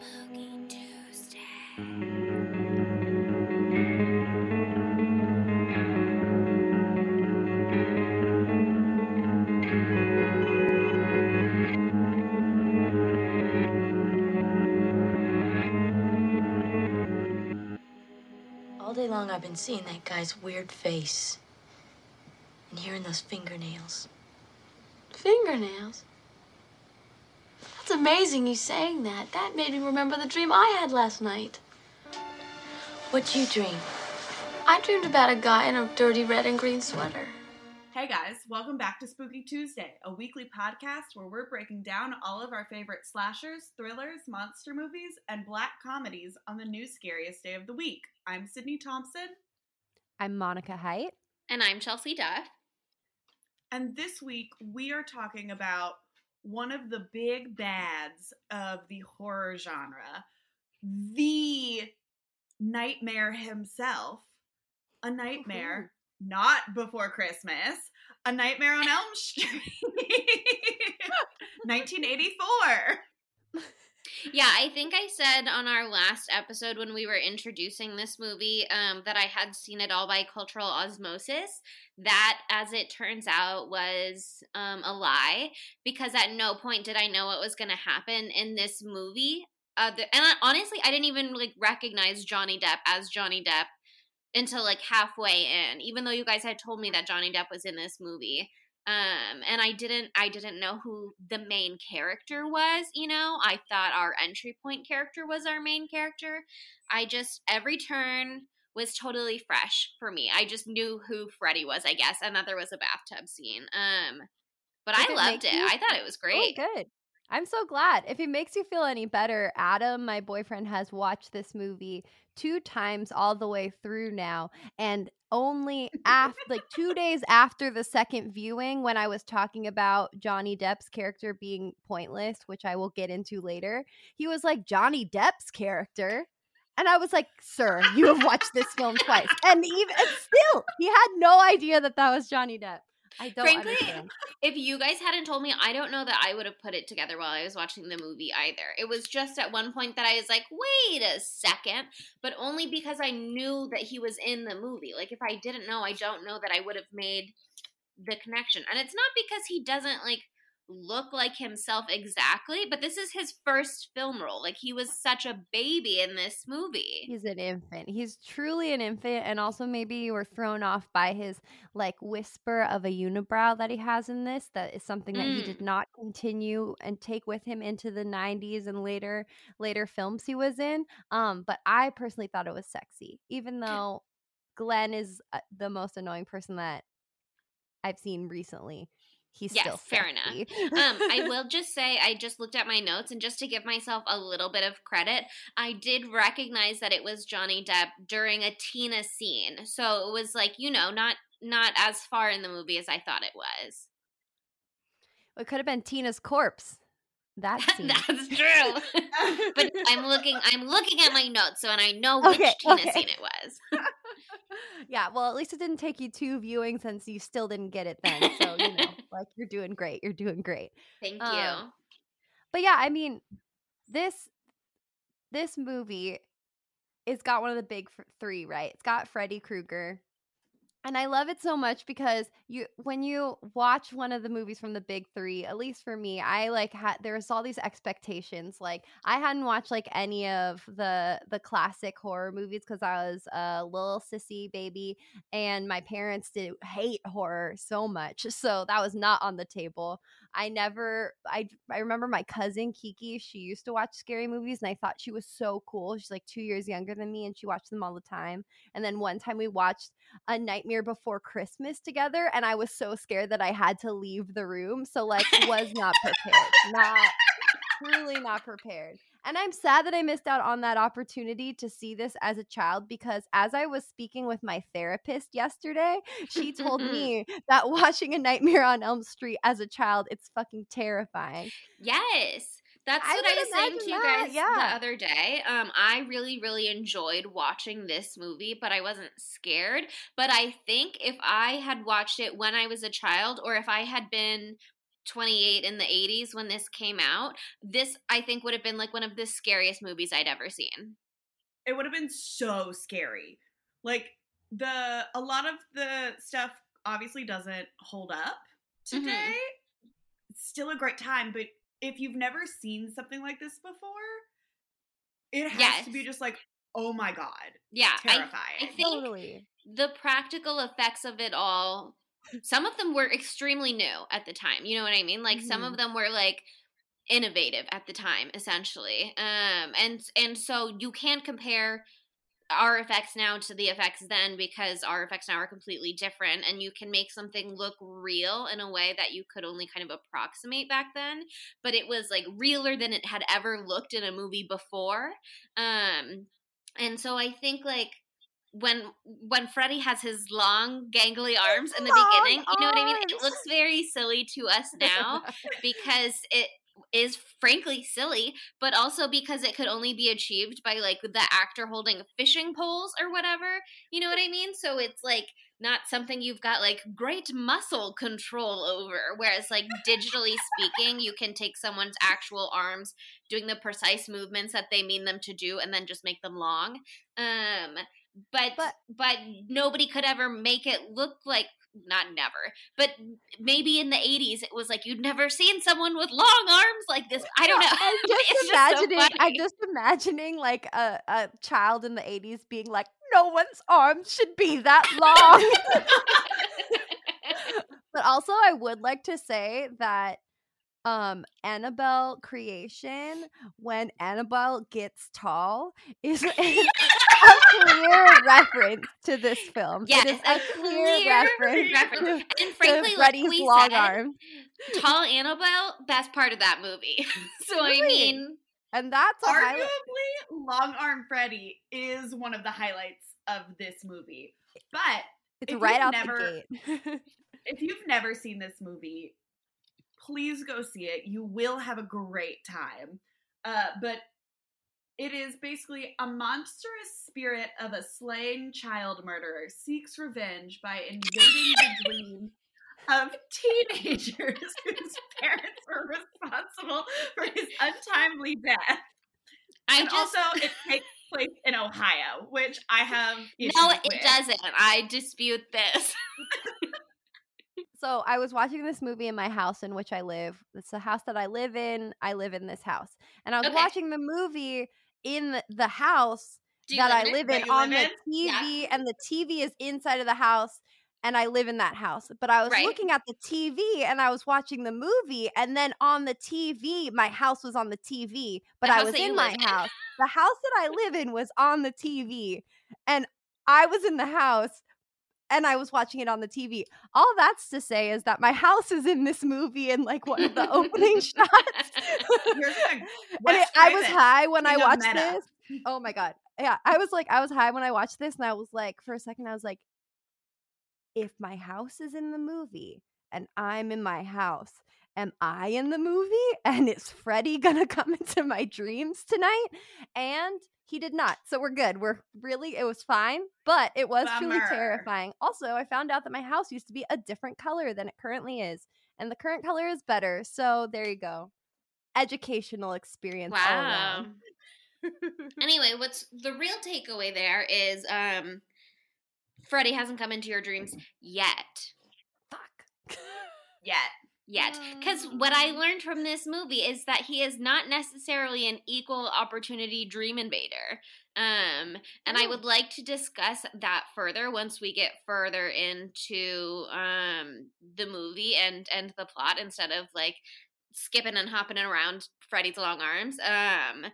Spooky Tuesday. All day long, I've been seeing that guy's weird face and hearing those fingernails. Fingernails? That's amazing you saying that. That made me remember the dream I had last night. What'd you dream? I dreamed about a guy in a dirty red and green sweater. Hey guys, welcome back to Spooky Tuesday, a weekly podcast where we're breaking down all of our favorite slashers, thrillers, monster movies, and black comedies on the new scariest day of the week. I'm Sydney Thompson, I'm Monica Height. And I'm Chelsea Duff. and this week we are talking about one of the big bads of the horror genre, the nightmare himself, a nightmare not before Christmas, a nightmare on Elm Street, 1984. Yeah, I think I said on our last episode when we were introducing this movie um, that I had seen it all by cultural osmosis. That, as it turns out, was um, a lie because at no point did I know what was going to happen in this movie. Uh, and I, honestly, I didn't even like recognize Johnny Depp as Johnny Depp until like halfway in, even though you guys had told me that Johnny Depp was in this movie. Um, and I didn't, I didn't know who the main character was. You know, I thought our entry point character was our main character. I just every turn was totally fresh for me. I just knew who Freddy was, I guess, and that there was a bathtub scene. Um, but Did I it loved it. you- I thought it was great. Oh, good. I'm so glad. If it makes you feel any better, Adam, my boyfriend, has watched this movie two times all the way through now. And only after, like, two days after the second viewing, when I was talking about Johnny Depp's character being pointless, which I will get into later, he was like, Johnny Depp's character. And I was like, sir, you have watched this film twice. And even and still, he had no idea that that was Johnny Depp. I don't Frankly, understand. if you guys hadn't told me, I don't know that I would have put it together while I was watching the movie either. It was just at one point that I was like, wait a second, but only because I knew that he was in the movie. Like, if I didn't know, I don't know that I would have made the connection. And it's not because he doesn't, like, look like himself exactly, but this is his first film role. Like, he was such a baby in this movie. He's an infant. He's truly an infant, and also maybe you were thrown off by his like whisper of a unibrow that he has in this. That is something that he did not continue and take with him into the '90s and later later films he was in. Um, but I personally thought it was sexy, even though Glenn is uh, the most annoying person that I've seen recently. He's Yes, still fair enough. um, I will just say, I just looked at my notes, and just to give myself a little bit of credit, I did recognize that it was Johnny Depp during a Tina scene. So it was like, you know, not not as far in the movie as I thought it was. It could have been Tina's corpse. That scene. That's true. but I'm looking, I'm looking at my notes, so and I know which Okay, Tina okay. scene it was. yeah, well, at least it didn't take you two viewings since you still didn't get it then. So, you know, like you're doing great. You're doing great. Thank Um, you. But yeah, I mean, this this movie it's got one of the big f- 3, right? It's got Freddy Krueger. And I love it so much because you when you watch one of the movies from the big 3, at least for me, I like had there was all these expectations. Like I hadn't watched like any of the the classic horror movies cuz I was a little sissy baby and my parents did hate horror so much. So that was not on the table. I never I I remember my cousin Kiki, she used to watch scary movies and I thought she was so cool. She's like 2 years younger than me and she watched them all the time. And then one time we watched A Nightmare Before Christmas together and I was so scared that I had to leave the room. So like was not prepared. Not truly not prepared. And I'm sad that I missed out on that opportunity to see this as a child because as I was speaking with my therapist yesterday, she told me that watching A Nightmare on Elm Street as a child, it's fucking terrifying. Yes. That's I what I was saying to you that, guys yeah. the other day. Um, I really, really enjoyed watching this movie, but I wasn't scared. But I think if I had watched it when I was a child, or if I had been 28 in the 80s when this came out, this I think would have been like one of the scariest movies I'd ever seen. It would have been so scary. Like the a lot of the stuff obviously doesn't hold up Mm-hmm. today. It's still a great time, but if you've never seen something like this before, it has to be just like, oh my god, Yeah, I, terrifying. I think Totally. the practical effects of it all some of them were extremely new at the time you know what i mean? Like some of them were like innovative at the time essentially um and and so you can't compare our effects now to the effects then because our effects now are completely different and you can make something look real in a way that you could only kind of approximate back then but it was like realer than it had ever looked in a movie before um and so i think like when when Freddy has his long gangly arms in the Long beginning, you know what I mean? It looks very silly to us now because it is frankly silly, but also because it could only be achieved by like the actor holding fishing poles or whatever. You know what I mean? So it's like not something you've got like great muscle control over. Whereas like digitally speaking, you can take someone's actual arms doing the precise movements that they mean them to do and then just make them long. Um but but, But- nobody could ever make it look like not never, but maybe in the 80s it was like you'd never seen someone with long arms like this. I don't know. I'm just It's just so imagining. I'm just imagining like a, a child in the '80s being like, "No one's arms should be that long." but also, I would like to say that um Annabelle creation when Annabelle gets tall is a clear reference to this film. Yes, it is a a clear, clear reference, reference. to, And frankly, like Freddy's we long said, arms. Tall Annabelle, best part of that movie. so I mean, And that's. Arguably, Long Arm Freddy is one of the highlights of this movie. But It's right out never- the gate. if you've never seen this movie, please go see it. You will have a great time. Uh, but it is basically a monstrous spirit of a slain child murderer seeks revenge by invading the dreams of teenagers whose parents were responsible for his untimely death. I And just also, it takes place in Ohio, which I have. Issues no, it with. doesn't. I dispute this. So I was watching this movie in my house in which I live. It's the house that I live in. I live in this house, and I was Okay. watching the movie in the, house that I live in it? live That in you on live the in? TV, and the TV is inside of the house, and I live in that house. But I was Right. looking at the TV, and I was watching the movie, and then on the TV, my house was on the TV, but The I was in my in. house. The house that I live in was on the TV, and I was in the house and I was watching it on the TV. All that's to say is that my house is in this movie in like one of the opening shots. Here's a and it, I was high when I watched meta. this. Oh my god. Yeah, I was like I was high when I watched this and I was like for a second I was like if my house is in the movie and I'm in my house, am I in the movie? And is Freddy gonna come into my dreams tonight? And he did not. So we're good. We're really it was fine, but it was truly terrifying. Also, I found out that my house used to be a different color than it currently is. And the current color is better. So there you go. Educational experience Wow. anyway, what's the real takeaway there is um Freddy hasn't come into your dreams yet. Fuck. Yet. Yet. Because what I learned from this movie is that he is not necessarily an equal opportunity dream invader. Um, and I Oh. would like to discuss that further once we get further into um the movie and and the plot instead of like skipping and hopping around Freddy's long arms. Um,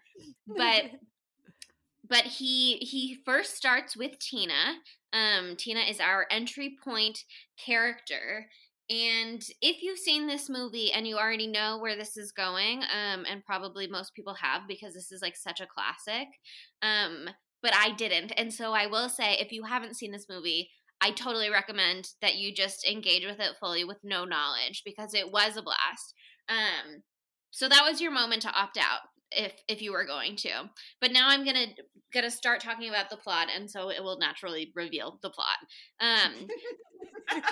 but but he he first starts with Tina. Um, Tina is our entry point character. And if you've seen this movie and you already know where this is going, um, and probably most people have because this is like such a classic, um, but I didn't. And so I will say, if you haven't seen this movie, I totally recommend that you just engage with it fully with no knowledge because it was a blast. Um, so that was your moment to opt out if if you were going to. But now I'm gonna gonna start talking about the plot, and so it will naturally reveal the plot. Um,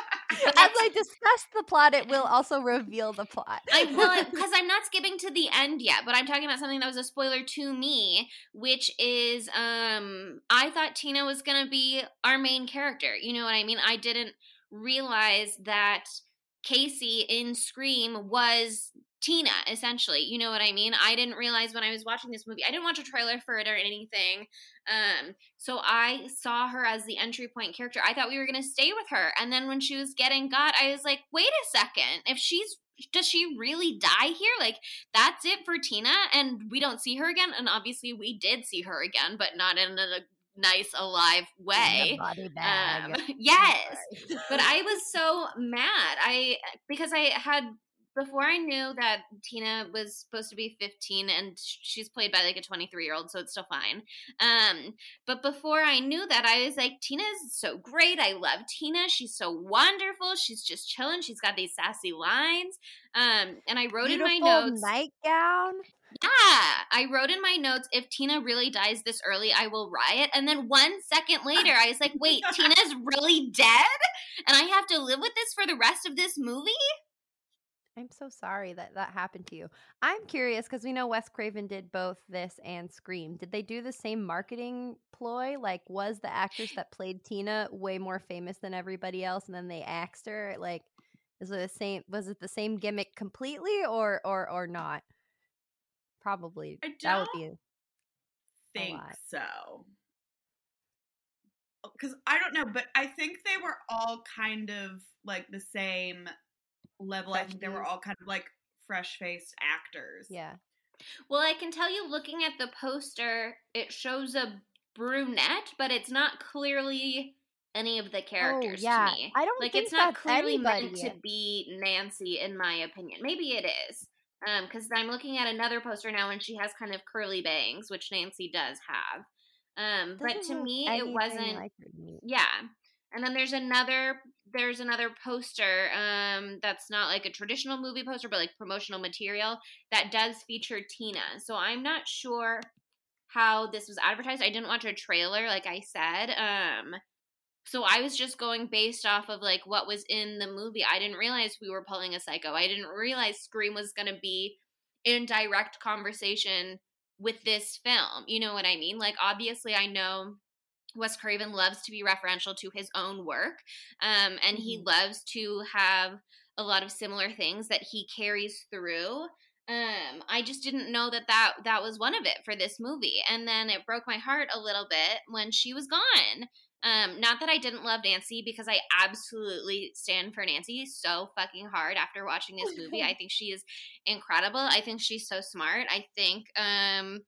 As I discuss the plot, it will also reveal the plot. I will because I'm not skipping to the end yet, but I'm talking about something that was a spoiler to me, which is um I thought Tina was gonna be our main character. You know what I mean? I didn't realize that Casey in Scream was Tina, essentially. You know what I mean? I didn't realize when I was watching this movie, I didn't watch a trailer for it or anything. Um, so I saw her as the entry point character. I thought we were gonna stay with her. And then when she was getting got, I was like, wait a second. If she's does she really die here? Like that's it for Tina and we don't see her again. And obviously we did see her again, but not in a nice alive way. body bag. Um, yes. but I was so mad. I because I had before I knew that Tina was supposed to be 15 and she's played by like a 23 year old, so it's still fine. Um, but before I knew that, I was like, Tina is so great. I love Tina. She's so wonderful. She's just chilling. She's got these sassy lines. Um, and I wrote Beautiful in my notes. nightgown. Yeah, I wrote in my notes if Tina really dies this early, I will riot. And then one second later, I was like, wait, Tina's really dead? And I have to live with this for the rest of this movie? I'm so sorry that that happened to you. I'm curious because we know Wes Craven did both this and Scream. Did they do the same marketing ploy? Like, was the actress that played Tina way more famous than everybody else, and then they axed her? Like, is it the same? Was it the same gimmick completely, or or or not? Probably. I that would don't think so. Oh, because I don't know, but I think they were all kind of like the same level. I think they were all kind of like fresh faced actors. Yeah. Well, I can tell you looking at the poster, it shows a brunette, but it's not clearly any of the characters Oh, yeah. to me. I don't like think it's not that's clearly meant to be Nancy in my opinion. Maybe it is. Um cuz I'm looking at another poster now and she has kind of curly bangs, which Nancy does have. Um but Doesn't to me it wasn't like her to me. yeah. And then there's another there's another poster um that's not like a traditional movie poster but like promotional material that does feature Tina. So I'm not sure how this was advertised. I didn't watch a trailer like I said. Um so I was just going based off of like what was in the movie. I didn't realize we were pulling a psycho. I didn't realize Scream was going to be in direct conversation with this film. You know what I mean? Like obviously I know Wes Craven loves to be referential to his own work, um, and he loves to have a lot of similar things that he carries through. Um, I just didn't know that, that that was one of it for this movie, and then it broke my heart a little bit when she was gone. Um, not that I didn't love Nancy because I absolutely stand for Nancy so fucking hard after watching this movie. I think she is incredible. I think she's so smart. I think um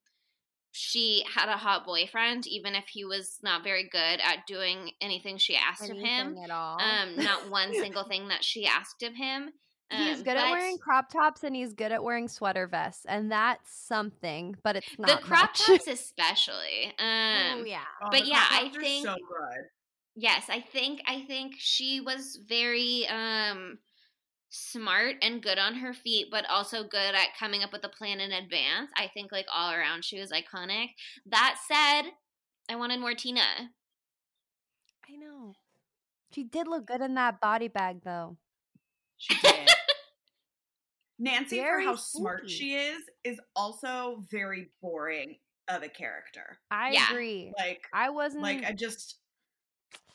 she had a hot boyfriend, even if he was not very good at doing anything she asked of him. At all. Um, not one single thing that she asked of him. he's Um, good at wearing crop tops and he's good at wearing sweater vests, and that's something. But it's not the crop much. tops especially. Um, oh yeah. Oh, But the yeah, I think- so good. yes i think i think she was very um smart and good on her feet but also good at coming up with a plan in advance i think like all around she was iconic that said i wanted more tina I know. She did look good in that body bag, though. She did. Nancy, Very for how smart she is, is also very boring of a character. I Yeah. agree. Like, I wasn't like I just,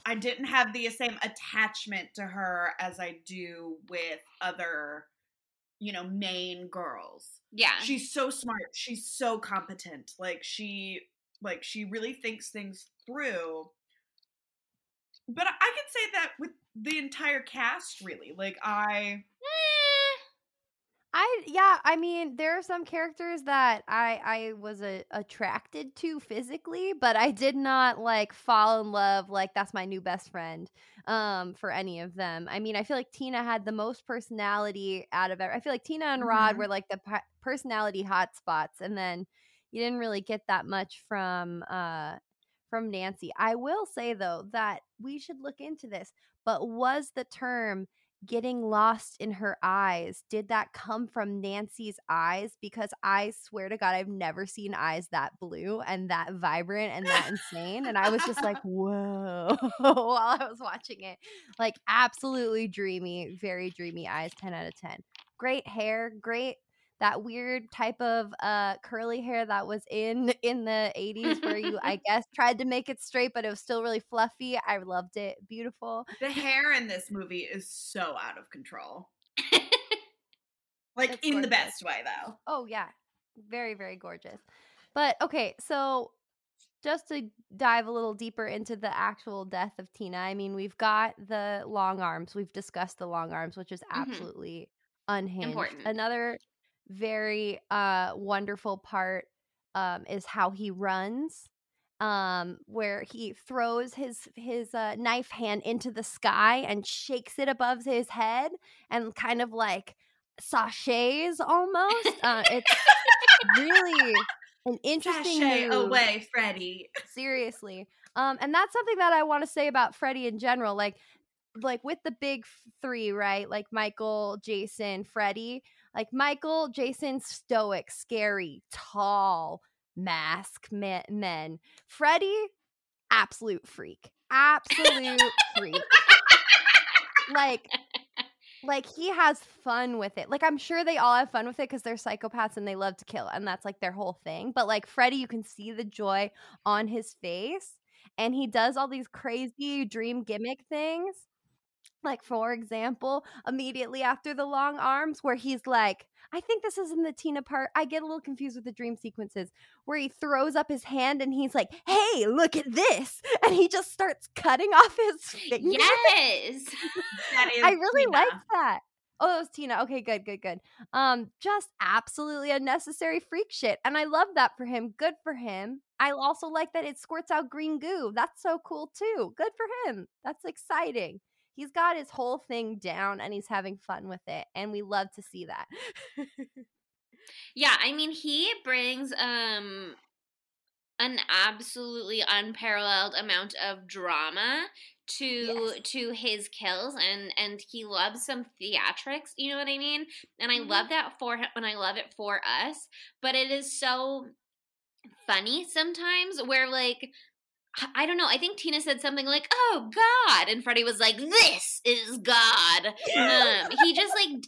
I didn't have the same attachment to her as I do with other, you know, main girls. yeah She's so smart. She's so competent. Like she, like she really thinks things through. But I can say that with the entire cast, really. Like I. I yeah, I mean, there are some characters that I I was a, attracted to physically, but I did not like fall in love like that's my new best friend um for any of them. I mean, I feel like Tina had the most personality out of it. I feel like Tina and Rod Mhm. were like the pa- personality hotspots and then you didn't really get that much from uh from Nancy. I will say though that we should look into this, but was the term getting lost in her eyes. Did that come from Nancy's eyes? Because I swear to God, I've never seen eyes that blue and that vibrant and that insane. And I was just like, whoa, while I was watching it. Like, absolutely dreamy, very dreamy eyes, 10 out of 10. Great hair, great that weird type of uh curly hair that was in in the 80s where you i guess tried to make it straight but it was still really fluffy i loved it beautiful The hair in this movie is so out of control. like It's in the best way though. oh yeah very very gorgeous but okay so just to dive a little deeper into the actual death of tina i mean we've got the long arms we've discussed the long arms which is Mhm. absolutely unhinged Important. another very uh wonderful part um is how he runs um where he throws his his uh, knife hand into the sky and shakes it above his head and kind of like sashays almost uh it's really an interesting Sashay move away, Freddy. seriously um and that's something that i want to say about freddy in general like like with the big three right like michael jason freddie like michael jason stoic scary tall mask me- men Freddy, absolute freak absolute freak like like he has fun with it. Like I'm sure they all have fun with it because they're psychopaths and they love to kill, and that's like their whole thing. But like Freddy, you can see the joy on his face, and he does all these crazy dream gimmick things. Like for example, immediately after the long arms, where he's like, I think this is in the Tina part. I get a little confused with the dream sequences where he throws up his hand and he's like, "Hey, look at this!" and he just starts cutting off his fingers. yes. That is I really Tina. liked that. Oh, that was Tina. Okay, good, good, good. Um, just absolutely unnecessary freak shit, and I love that for him. Good for him. I also like that it squirts out green goo. That's so cool too. Good for him. That's exciting. He's got his whole thing down and he's having fun with it, and we love to see that. Yeah, I mean he brings um an absolutely unparalleled amount of drama to Yes. to his kills and and he loves some theatrics, you know what I mean? And I Mhm. love that for him and I love it for us, but it is so funny sometimes where like I- don't know. I think Tina said something like, "Oh God," and Freddy was like, "This is God." Um, he just like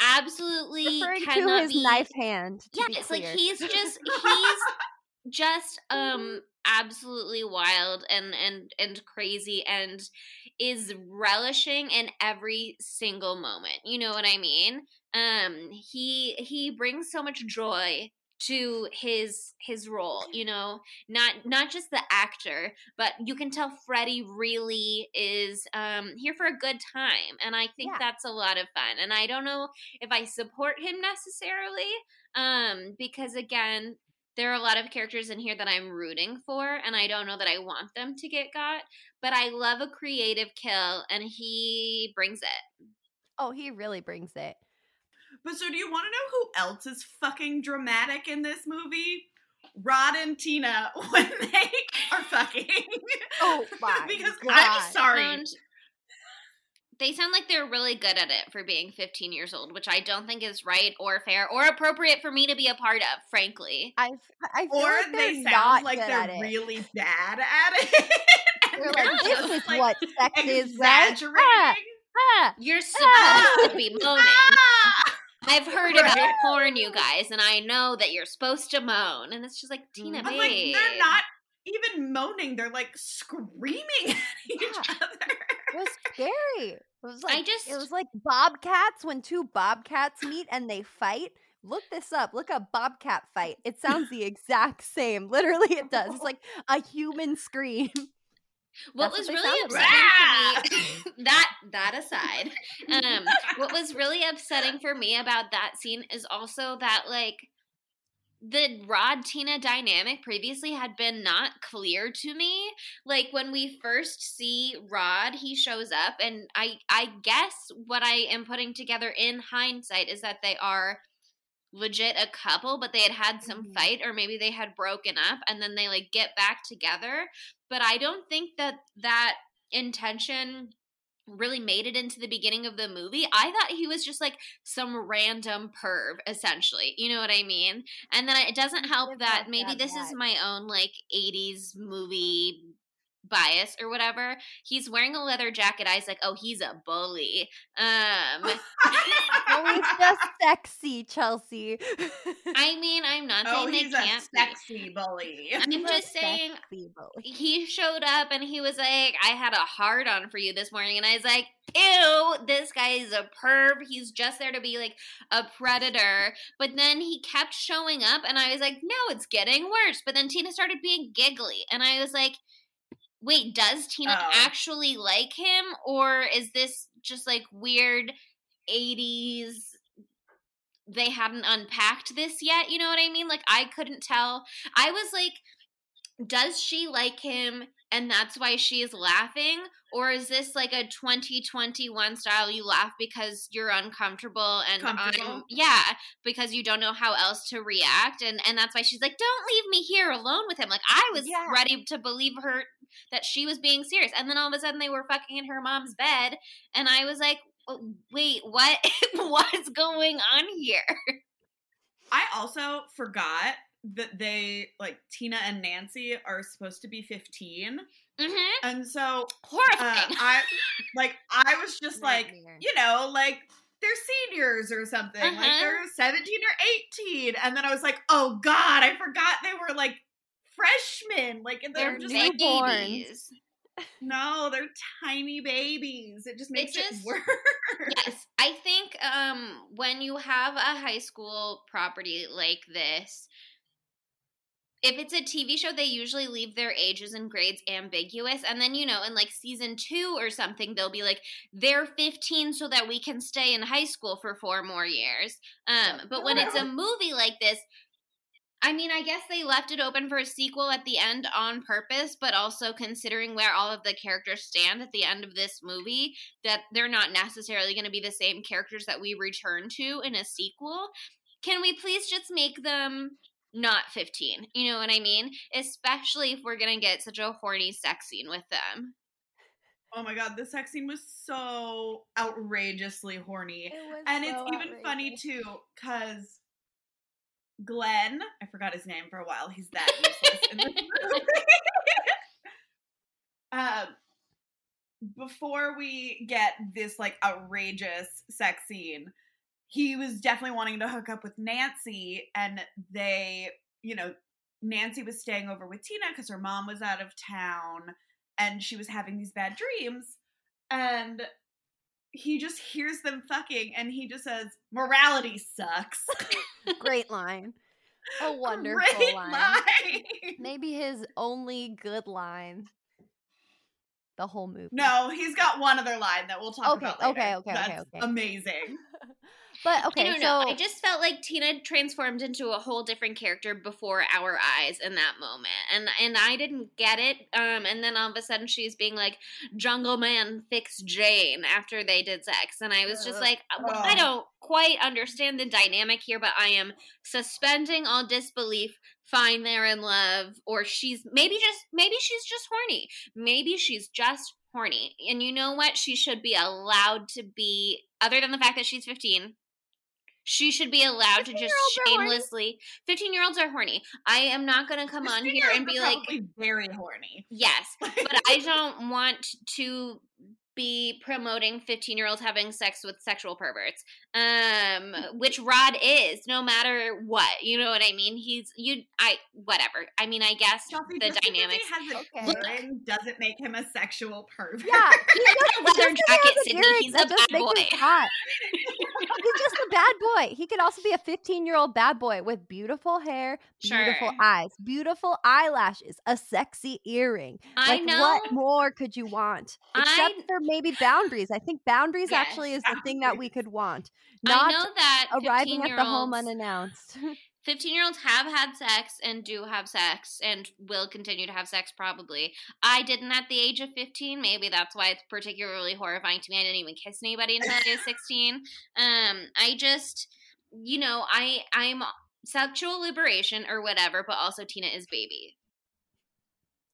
absolutely Referring to his be knife hand. Yeah it's like he's just he's just um absolutely wild and and and crazy and is relishing in every single moment you know what i mean um he he brings so much joy to his his role you know not not just the actor but you can tell freddy really is um here for a good time and i think Yeah. that's a lot of fun and i don't know if i support him necessarily um because again there are a lot of characters in here that i'm rooting for and i don't know that i want them to get got but i love a creative kill and he brings it oh, he really brings it. But so, do you want to know who else is fucking dramatic in this movie? Rod and Tina when they are fucking. Oh my because God. I'm sorry. And they sound like they're really good at it for being 15 years old which i don't think is right or fair or appropriate for me to be a part of frankly I, I feel or like they're not sound like they're it. really bad at it. and They're they're like, this is like, what sex is, right? exaggerating. Ah, ah. you're supposed Ah! to be moaning Ah! I've heard Right. about porn you guys and i know that you're supposed to moan and it's just like tina. I'm babe. like, they're not even moaning. They're like screaming at each Yeah. other. It was scary. It was like I just- it was like bobcats when two bobcats meet and they fight. Look this up. Look up bobcat fight. It sounds the exact same. Literally, it does. It's like a human scream. What That's was what really upsetting for me that that aside um what was really upsetting for me about that scene is also that like the Rod Tina dynamic previously had been not clear to me. Like when we first see Rod, he shows up and I I guess what I am putting together in hindsight is that they are legit a couple but they had had some Mhm. fight or maybe they had broken up and then they like get back together but I don't think that that intention really made it into the beginning of the movie, I thought he was just like some random perv, essentially. You know what I mean? And then it doesn't help that maybe this is my own like 80s movie bias or whatever. He's wearing a leather jacket. I was like, oh, he's a bully. Um, No, he's just sexy, Chelsea. I mean, I'm not oh, saying they he's a can't be. sexy bully. I'm He's just saying bully. he showed up and he was like, I had a hard on for you this morning. And I was like, ew, this guy is a perv. He's just there to be like a predator. But then he kept showing up and I was like, no, it's getting worse. But then Tina started being giggly. And I was like, wait, does Tina Oh. actually like him? Or is this just like weird 80s? They hadn't unpacked this yet. You know what I mean? Like, I couldn't tell. I was like, does she like him and that's why she's laughing? Or is this like a 2021 style you laugh because you're uncomfortable and I'm Comfortable? yeah because you don't know how else to react? And and that's why she's like don't leave me here alone with him. Like I was Yeah. ready to believe her that she was being serious. And then all of a sudden they were fucking in her mom's bed and I was like "Oh, wait what? What's going on here? I also forgot that they like Tina and Nancy are supposed to be 15. hmm And so uh, I like I was just like, you know, like they're seniors or something. Like Uh-huh. they're 17 or 18. And then I was like, oh God, I forgot they were like freshmen. Like and they're They're just like babies. no, they're tiny babies. It just makes it, just- worse. yes i think um when you have a high school property like this if it's a tv show they usually leave their ages and grades ambiguous and then you know in like season two or something they'll be like they're 15 so that we can stay in high school for four more years. Um but when it's a movie like this I mean, I guess they left it open for a sequel at the end on purpose, but also considering where all of the characters stand at the end of this movie, that they're not necessarily going to be the same characters that we return to in a sequel. Can we please just make them not 15? You know what I mean? Especially if we're going to get such a horny sex scene with them. Oh my god, the sex scene was so outrageously horny. It was And so it's even funny too, because Glenn, I forgot his name for a while. He's that useless in this movie. um, before we get this like outrageous sex scene, he was definitely wanting to hook up with Nancy, and they, you know, Nancy was staying over with Tina because her mom was out of town, and she was having these bad dreams, and he just hears them fucking and he just says morality sucks Great line. A wonderful Great line. line. Maybe his only good line. The whole movie. no he's got one other line that we'll talk Okay, about later. okay, okay, okay, That's okay. amazing But okay, I don't so know. I just felt like Tina transformed into a whole different character before our eyes in that moment, and and I didn't get it. Um, and then all of a sudden she's being like, "Jungle Man, fix Jane" after they did sex, and I was just like, uh, well, I don't quite understand the dynamic here, but I am suspending all disbelief. Fine, they're in love, or she's maybe just maybe she's just horny. Maybe she's just horny, and you know what? She should be allowed to be. Other than the fact that she's fifteen, she should be allowed to just 15-year-olds are horny. shamelessly. 15 year olds are horny. I am not going to come on here and be like, very horny yes, but I don't want to be promoting 15 year olds having sex with sexual perverts um which rod is no matter what you know what i mean he's you i whatever i mean i guess Chelsea, the just dynamics he has a Okay. earring doesn't make him a sexual pervert yeah, he's just, leather just 'cause he jacket, has Sydney, he's that a doesn't bad him boy. hot. he's just a bad boy. He could also be a 15 year old bad boy with beautiful hair, beautiful Sure. eyes, beautiful eyelashes, a sexy earring. i like know what more could you want except I- for maybe boundaries i think boundaries Yes, actually is the thing that we could want i not know that arriving at the home unannounced 15 year olds have had sex and do have sex and will continue to have sex probably. I didn't at the age of 15. Maybe that's why it's particularly horrifying to me. I didn't even kiss anybody until I was 16. Um, I just, you know, I, I'm sexual liberation or whatever, but also Tina is baby.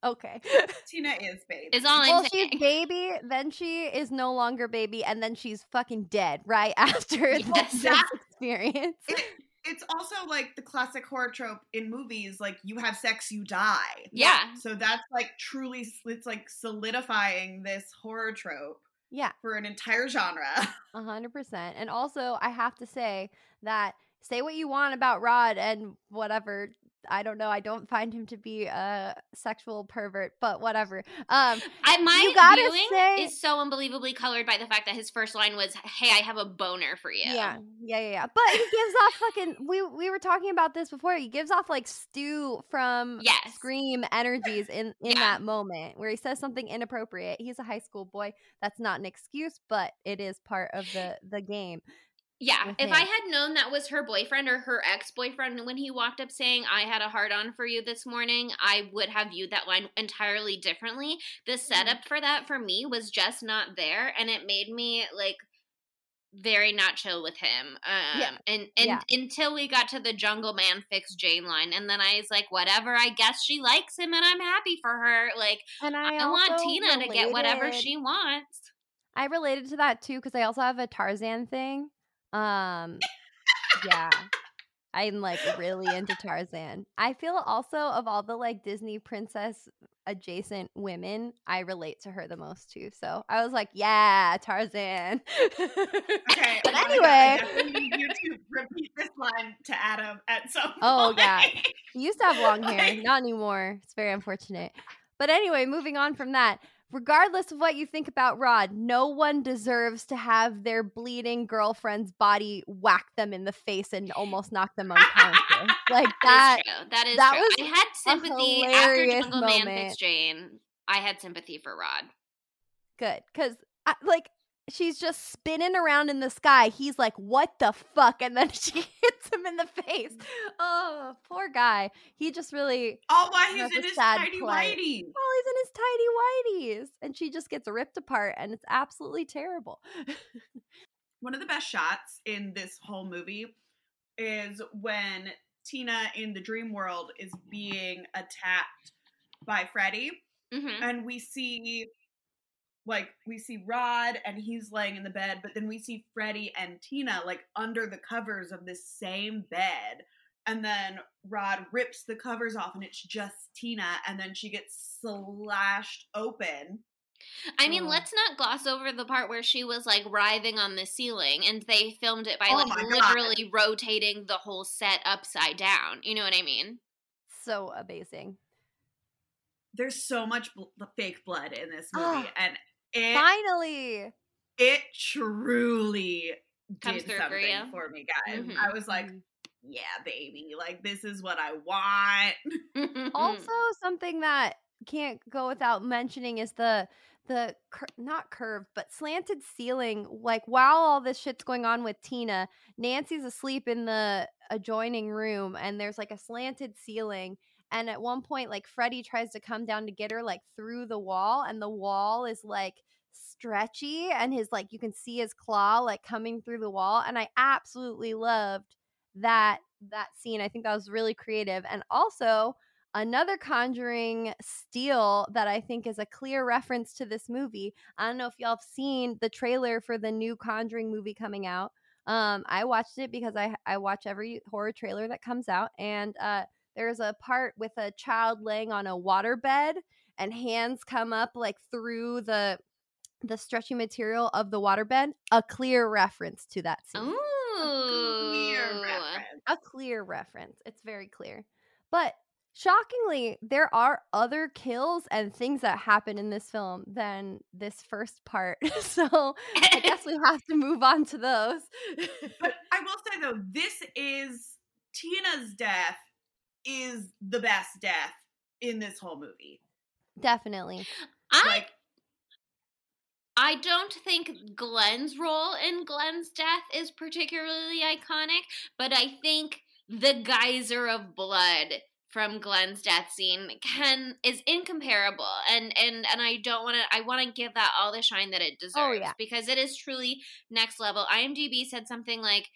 Okay. Tina is baby. Is all I'm well, saying. she's baby, then she is no longer baby, and then she's fucking dead right after Yes. this That- experience. It- it's also like the classic horror trope in movies like you have sex you die yeah. so that's like truly it's like solidifying this horror trope Yeah, for an entire genre a hundred percent. And also, I have to say that say what you want about Rod and whatever. I don't know. I don't find him to be a sexual pervert, but whatever. Um, I my viewing say- is so unbelievably colored by the fact that his first line was, "Hey, I have a boner for you." Yeah, yeah, yeah, yeah. But he gives off fucking. We we were talking about this before. He gives off like Stu from Yes. Scream energies in in Yeah. that moment where he says something inappropriate. He's a high school boy. That's not an excuse, but it is part of the the game. Yeah, if. I had known that was her boyfriend or her ex boyfriend when he walked up saying, I had a hard on for you this morning, I would have viewed that line entirely differently. The Mm-hmm. setup for that for me was just not there, and it made me like very not chill with him. Um, Yeah. and, and Yeah. until we got to the Jungle Man fix Jane line, and then I was like, whatever, I guess she likes him, and I'm happy for her. Like, And I, I, want Tina to get whatever she wants. I related to that too because I also have a Tarzan thing. Um, yeah, I'm like really into Tarzan. I feel also of all the like Disney princess adjacent women, I relate to her the most too. So I was like, yeah, Tarzan. okay But anyway. Need you to repeat this line to adam at some Oh, point. yeah. He used to have long hair, not anymore. It's very unfortunate. But anyway, moving on from that, regardless of what you think about Rod, no one deserves to have their bleeding girlfriend's body whack them in the face and almost knock them unconscious. like That that. is true. That true. was I had sympathy after Jungle Man moment. Jane. I had sympathy for Rod. Good. Because, uh, like, she's just spinning around in the sky. He's like, what the fuck? And then she hits him in the face. Oh, poor guy. He just really oh why he's in his tiny plight. whitey Well, he's in his tidy whities, and she just gets ripped apart, and it's absolutely terrible. one of the best shots in this whole movie is when Tina in the dream world is being attacked by Freddy hmm and we see like we see Rod and he's laying in the bed but then we see Freddy and Tina like under the covers of this same bed and then Rod rips the covers off and it's just Tina and then she gets slashed open I mean, Oh. let's not gloss over the part where she was like writhing on the ceiling, and they filmed it by Oh like literally rotating the whole set upside down. You know what I mean? So amazing. there's so much bl- fake blood in this movie Ah. and it Finally, it truly Comes did through for something you. for me, guys. Mhm. I was like, Mhm. yeah, baby, like this is what I want. also something that can't go without mentioning is the the cur- not curved but slanted ceiling like while all this shit's going on with tina nancy's asleep in the adjoining room and there's like a slanted ceiling and at one point like freddy tries to come down to get her like through the wall and the wall is like stretchy and his like you can see his claw like coming through the wall and i absolutely loved that that scene i think that was really creative and also another conjuring steal that i think is a clear reference to this movie i don't know if y'all have seen the trailer for the new conjuring movie coming out um i watched it because i i watch every horror trailer that comes out and uh there's a part with a child laying on a waterbed and hands come up like through the the stretchy material of the waterbed a clear reference to that scene Ooh. Clear reference. a clear reference. It's very clear. But shockingly, there are other kills and things that happen in this film than this first part. so I guess we have to move on to those. But I will say though, this is Tina's death is the best death in this whole movie. Definitely. I Like I don't think Glenn's role in Glenn's death is particularly iconic, but I think the geyser of blood from Glenn's death scene can is incomparable and and and I don't want to I want to give that all the shine that it oh, deserves Oh, yeah. because it is truly next level. IMDb said something like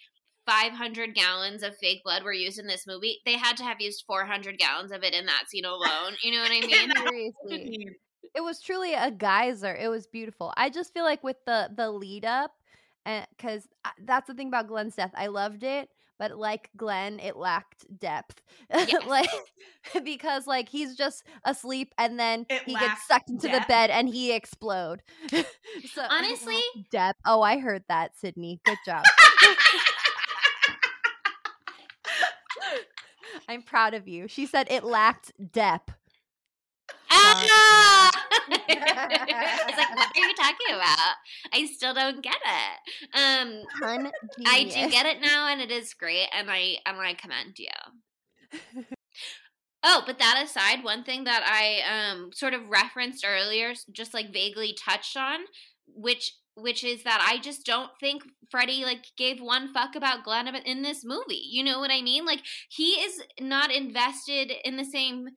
500 gallons of fake blood were used in this movie, they had to have used 400 gallons of it in that scene alone. You know what I mean? Seriously. It was truly a geyser. It was beautiful. I just feel like with the the lead up, eh, and because that's the thing about Glenn's death, I loved it, but like Glenn, it lacked depth. Yes. like because like he's just asleep and then It he gets sucked into the bed and he explode. so Honestly- depth. Oh, I heard that, Sydney. Good job. I'm proud of you. She said it lacked depth. Ah! I was like, what are you talking about? I still don't get it. Um, I do get it now, and it is great, and I and I commend you. oh, but that aside, one thing that I um sort of referenced earlier, just like vaguely touched on, which which is that I just don't think Freddy like gave one fuck about Glenn in this movie. You know what I mean? Like he is not invested in the same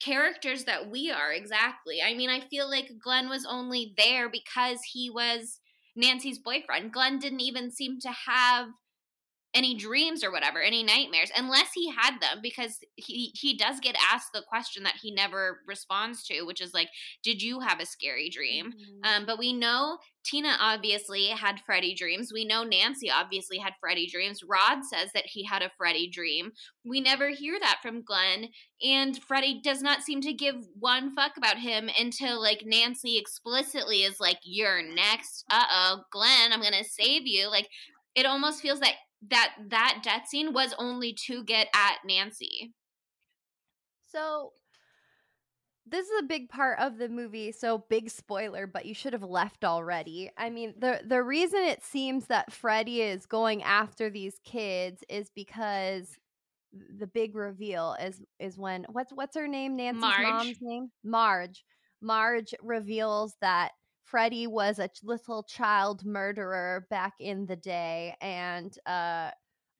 characters that we are exactly. I mean, I feel like Glenn was only there because he was Nancy's boyfriend. Glenn didn't even seem to have any dreams or whatever, any nightmares, unless he had them, because he he does get asked the question that he never responds to, which is like, "Did you have a scary dream?" Mhm. Um, but we know Tina obviously had Freddy dreams. We know Nancy obviously had Freddy dreams. Rod says that he had a Freddy dream. We never hear that from Glenn, and Freddy does not seem to give one fuck about him until like Nancy explicitly is like, "You're next." Uh oh, Glenn, I'm gonna save you. Like, it almost feels that that that death scene was only to get at Nancy. So this is a big part of the movie, so big spoiler, but you should have left already. I mean, the the reason it seems that Freddy is going after these kids is because the big reveal is is when what's what's her name? Nancy's Marge. mom's name? Marge. Marge reveals that Freddy was a little child murderer back in the day and uh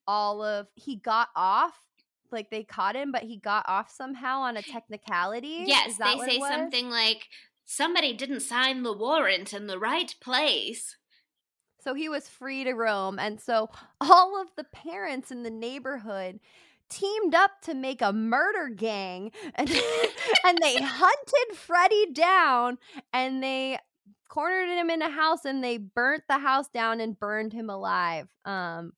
all of he got off like they caught him but he got off somehow on a technicality Yes, they say something like somebody didn't sign the warrant in the right place. so he was free to roam and so all of the parents in the neighborhood teamed up to make a murder gang and and they hunted Freddy down and they cornered him in a house and they burnt the house down and burned him alive um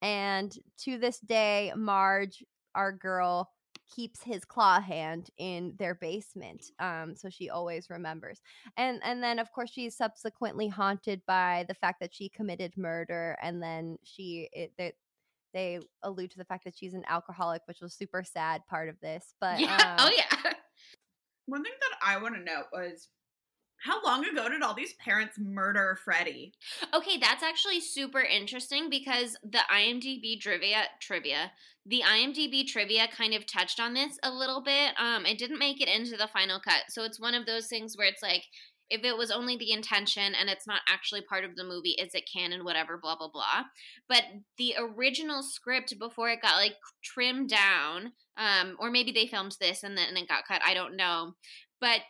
and to this day Marge our girl keeps his claw hand in their basement um so she always remembers and and then of course she's subsequently haunted by the fact that she committed murder and then she it they, they allude to the fact that she's an alcoholic which was super sad part of this but yeah. um, oh yeah. One thing that I want to note was how long ago did all these parents murder Freddy? Okay, that's actually super interesting because the IMDb trivia trivia, the IMDb trivia kind of touched on this a little bit. Um, it didn't make it into the final cut, so it's one of those things where it's like, if it was only the intention and it's not actually part of the movie, is it canon? Whatever, blah blah blah. But the original script before it got like trimmed down, um, or maybe they filmed this and then it got cut. I don't know, but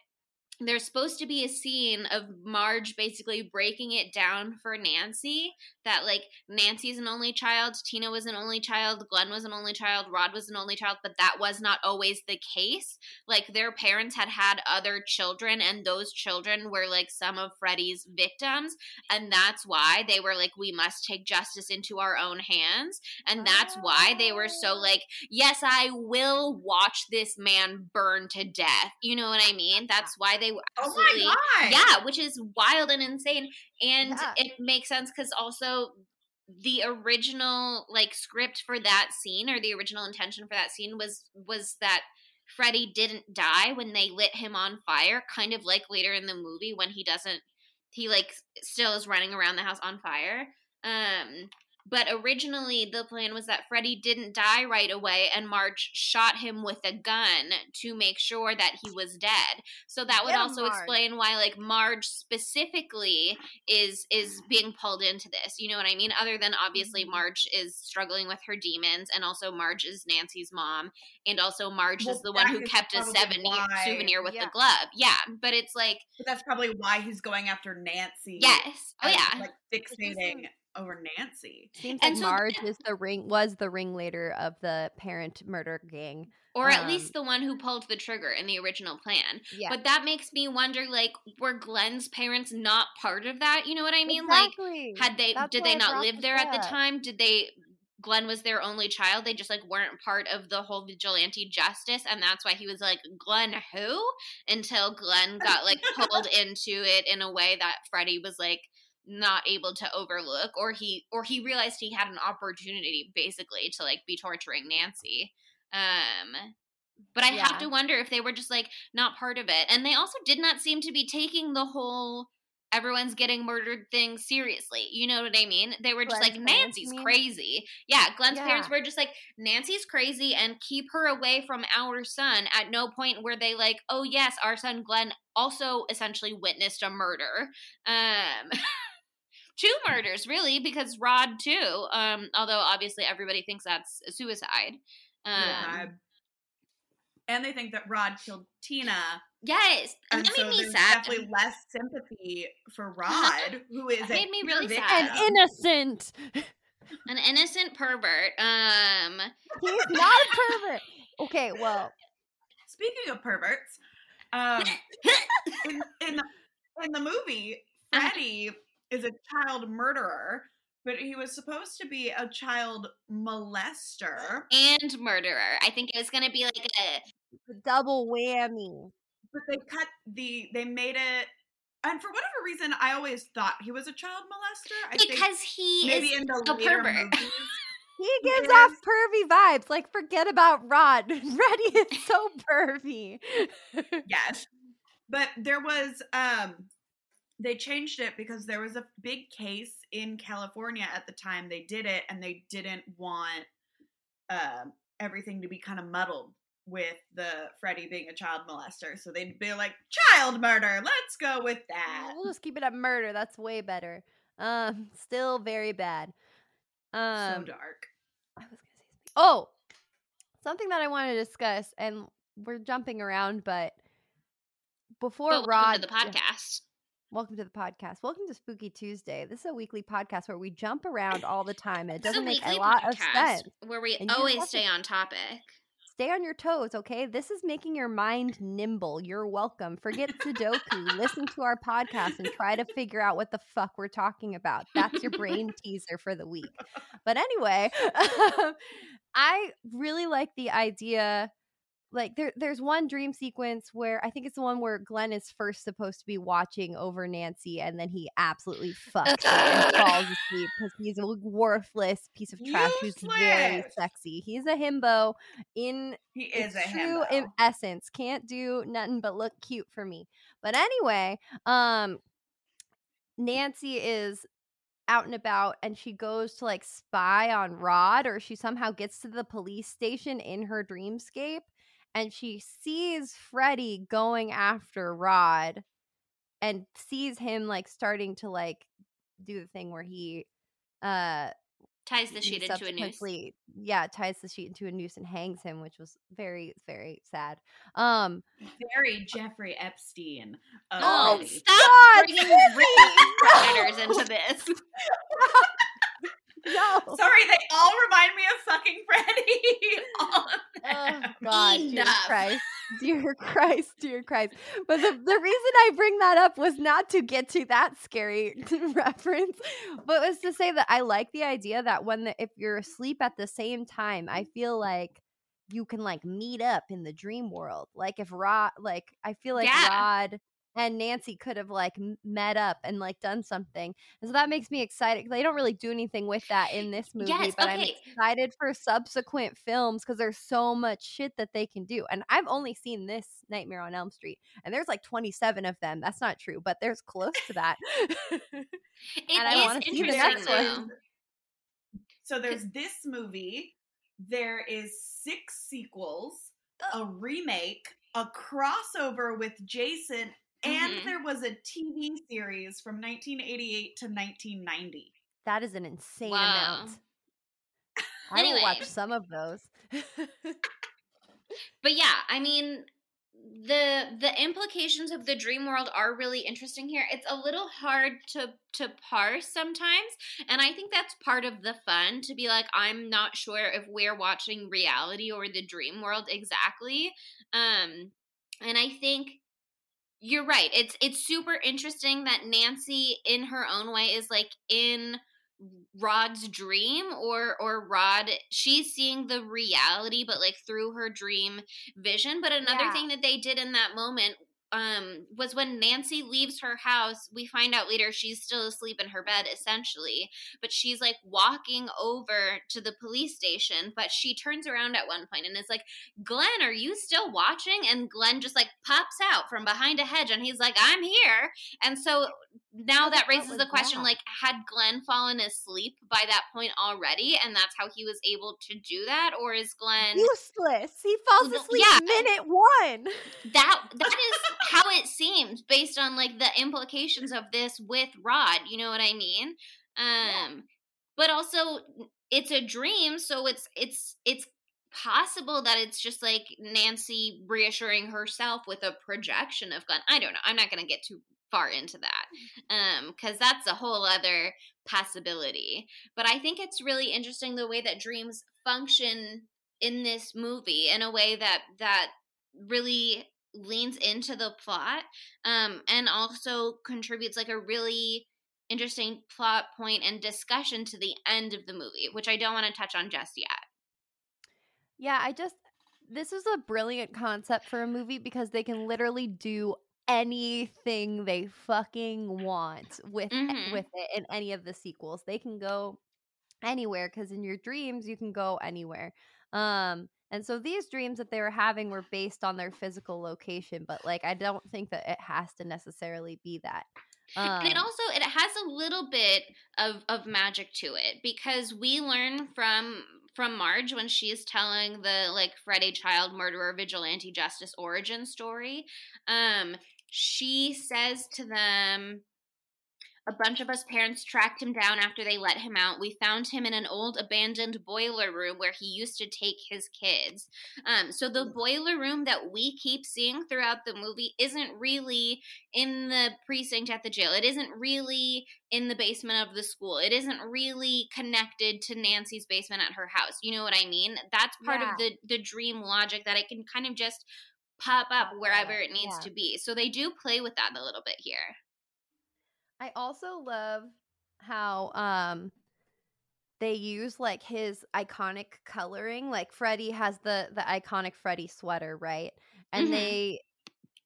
there's supposed to be a scene of Marge basically breaking it down for Nancy that like Nancy's an only child, Tina was an only child, Glenn was an only child, Rod was an only child, but that was not always the case. Like their parents had had other children and those children were like some of Freddy's victims and that's why they were like we must take justice into our own hands and that's why they were so oh. like yes, I will watch this man burn to death. You know what I mean? That's why they were Oh my god! yeah, which is wild and insane. And Yeah. it makes sense because also the original like script for that scene or the original intention for that scene was was that Freddy didn't die when they lit him on fire, kind of like later in the movie when he doesn't he like still is running around the house on fire. Um but originally the plan was that Freddy didn't die right away and Marge shot him with a gun to make sure that he was dead. So that would Get also Marge. explain why like Marge specifically is is being pulled into this. You know what I mean? Other than obviously Mhm. Marge is struggling with her demons and also Marge is Nancy's mom and also Marge Well, is the one who kept a seven souvenir with yeah. the glove. Yeah, but it's like But that's probably why he's going after Nancy. yes. Oh yeah. Like fixating over Nancy. Seems And like so- Marge is the ring was the ringleader of the parent murder gang. or at Um, least the one who pulled the trigger in the original plan. Yeah. But that makes me wonder like were Glenn's parents not part of that? You know what I mean? Like had they That's did they not live this there at the time? Did they Glenn was their only child. They just like weren't part of the whole vigilante justice and that's why he was like Glenn who until Glenn got like pulled into it in a way that Freddy was like not able to overlook or he or he realized he had an opportunity basically to like be torturing Nancy. Um but I Yeah. have to wonder if they were just like not part of it. And they also did not seem to be taking the whole everyone's getting murdered thing seriously. You know what I mean? They were just Glenn's like Nancy's mean? crazy. Yeah, Glenn's parents were just like Nancy's crazy and keep her away from our son. At no point were they like, "Oh yes, our son Glenn also essentially witnessed a murder." Um two murders really because Rod too. Um although obviously everybody thinks that's a suicide. Um Suicide. and they think that Rod killed Tina. Yes, and, And that so made me there's sad. definitely less sympathy for Rod, who is That a made me really sad. An innocent. An innocent pervert. Um, He's not a pervert. Okay, well, Speaking of perverts, um, in, in the in the movie, Uh-huh. Freddy is a child murderer, but he was supposed to be a child molester. and murderer. I think it was gonna be like a the double whammy. But they cut the they made it, and for whatever reason, I always thought he was a child molester. I think because he maybe is in the a later pervert. movies. He gives It off is- pervy vibes. Like, forget about Rod. Freddy is so pervy. yes but there was um they changed it because there was a big case in california at the time they did it and they didn't want um everything to be kind of muddled with the Freddy being a child molester. So they'd be like, child murder, let's go with that. We'll just keep it at murder. That's way better. Um, still very bad. Um, so dark. I was gonna say something. Oh, something that I want to discuss, and we're jumping around, but before But welcome Rod, to the podcast. Welcome to the podcast. Welcome to Spooky Tuesday. This is a weekly podcast where we jump around all the time, and it doesn't make a lot of sense. Where we And always stay on topic. Stay on your toes, okay? This is making your mind nimble. You're welcome. Forget Sudoku. Listen to our podcast and try to figure out what the fuck we're talking about. That's your brain teaser for the week. But anyway, I really like the idea. Like there, there's one dream sequence where I think it's the one where Glenn is first supposed to be watching over Nancy, and then he absolutely fucks and falls asleep because he's a worthless piece of trash who's very sexy. He's a himbo in He is a true in himbo. essence. Can't do nothing but look cute for me. But anyway, um Nancy is out and about and she goes to like spy on Rod or she somehow gets to the police station in her dreamscape and she sees Freddy going after Rod and sees him like starting to like do the thing where he uh Ties the sheet into a noose. Yeah, ties the sheet into a noose and hangs him, which was very, very sad. Um, Very Jeffrey Epstein. of Oh, stop God, bringing rape predators into this. no. Sorry, they all remind me of fucking Freddy. Oh. God, dear Christ, dear Christ, dear Christ. But the, the reason I bring that up was not to get to that scary reference, but was to say that I like the idea that when the, if you're asleep at the same time, I feel like you can like meet up in the dream world. Like if Rod, like I feel like Yeah. Rod and Nancy could have like met up and like done something. And so that makes me excited. They don't really do anything with that in this movie, Yes, but I'm excited for subsequent films because there's so much shit that they can do. And I've only seen this Nightmare on Elm Street, and there's like 27 of them. That's not true, but there's close to that. It And I is wanna see the next though. one. So there's this movie. There is six sequels, a remake, a crossover with Jason, and Mhm. there was a TV series from 1988 to 1990. that is an insane Wow. amount. I will watch some of those. But yeah, I mean, the the implications of the dream world are really interesting here. It's a little hard to to parse sometimes, and I think that's part of the fun to be like I'm not sure if we're watching reality or the dream world exactly. Um and I think you're right. It's it's super interesting that Nancy in her own way is like in Rod's dream or or Rod she's seeing the reality but like through her dream vision but another Yeah. thing that they did in that moment um was when Nancy leaves her house we find out later she's still asleep in her bed essentially but she's like walking over to the police station but she turns around at one point and is like Glenn are you still watching? And Glenn just like pops out from behind a hedge and he's like I'm here. And so now that raises the question that? like had Glenn fallen asleep by that point already and that's how he was able to do that or is Glenn Useless. He falls asleep yeah. minute one. that that is how it seems based on like the implications of this with Rod, you know what I mean? Um but also it's a dream, so it's it's it's possible that it's just like Nancy reassuring herself with a projection of Glenn. I don't know. I'm not going to get too far into that. Um cuz that's a whole other possibility. But I think it's really interesting the way that dreams function in this movie in a way that that really leans into the plot um and also contributes like a really interesting plot point and discussion to the end of the movie which i don't want to touch on just yet Yeah, I just this is a brilliant concept for a movie because they can literally do anything they fucking want with Mhm. with it in any of the sequels. They can go anywhere cuz in your dreams you can go anywhere. Um and so these dreams that they were having were based on their physical location, but like I don't think that it has to necessarily be that. Um, and it also it has a little bit of of magic to it because we learn from from Marge when she's telling the like Freddy child murderer vigilante justice origin story um she says to them a bunch of us parents tracked him down after they let him out. We found him in an old abandoned boiler room where he used to take his kids. Um, so the boiler room that we keep seeing throughout the movie isn't really in the precinct at the jail. It isn't really in the basement of the school. It isn't really connected to Nancy's basement at her house. You know what I mean? That's part Yeah. of the the dream logic that I can kind of just pop up wherever it needs yeah. to be. So they do play with that a little bit here. I also love how um they use like his iconic coloring. Like Freddy has the the iconic Freddy sweater, right? And Mhm. they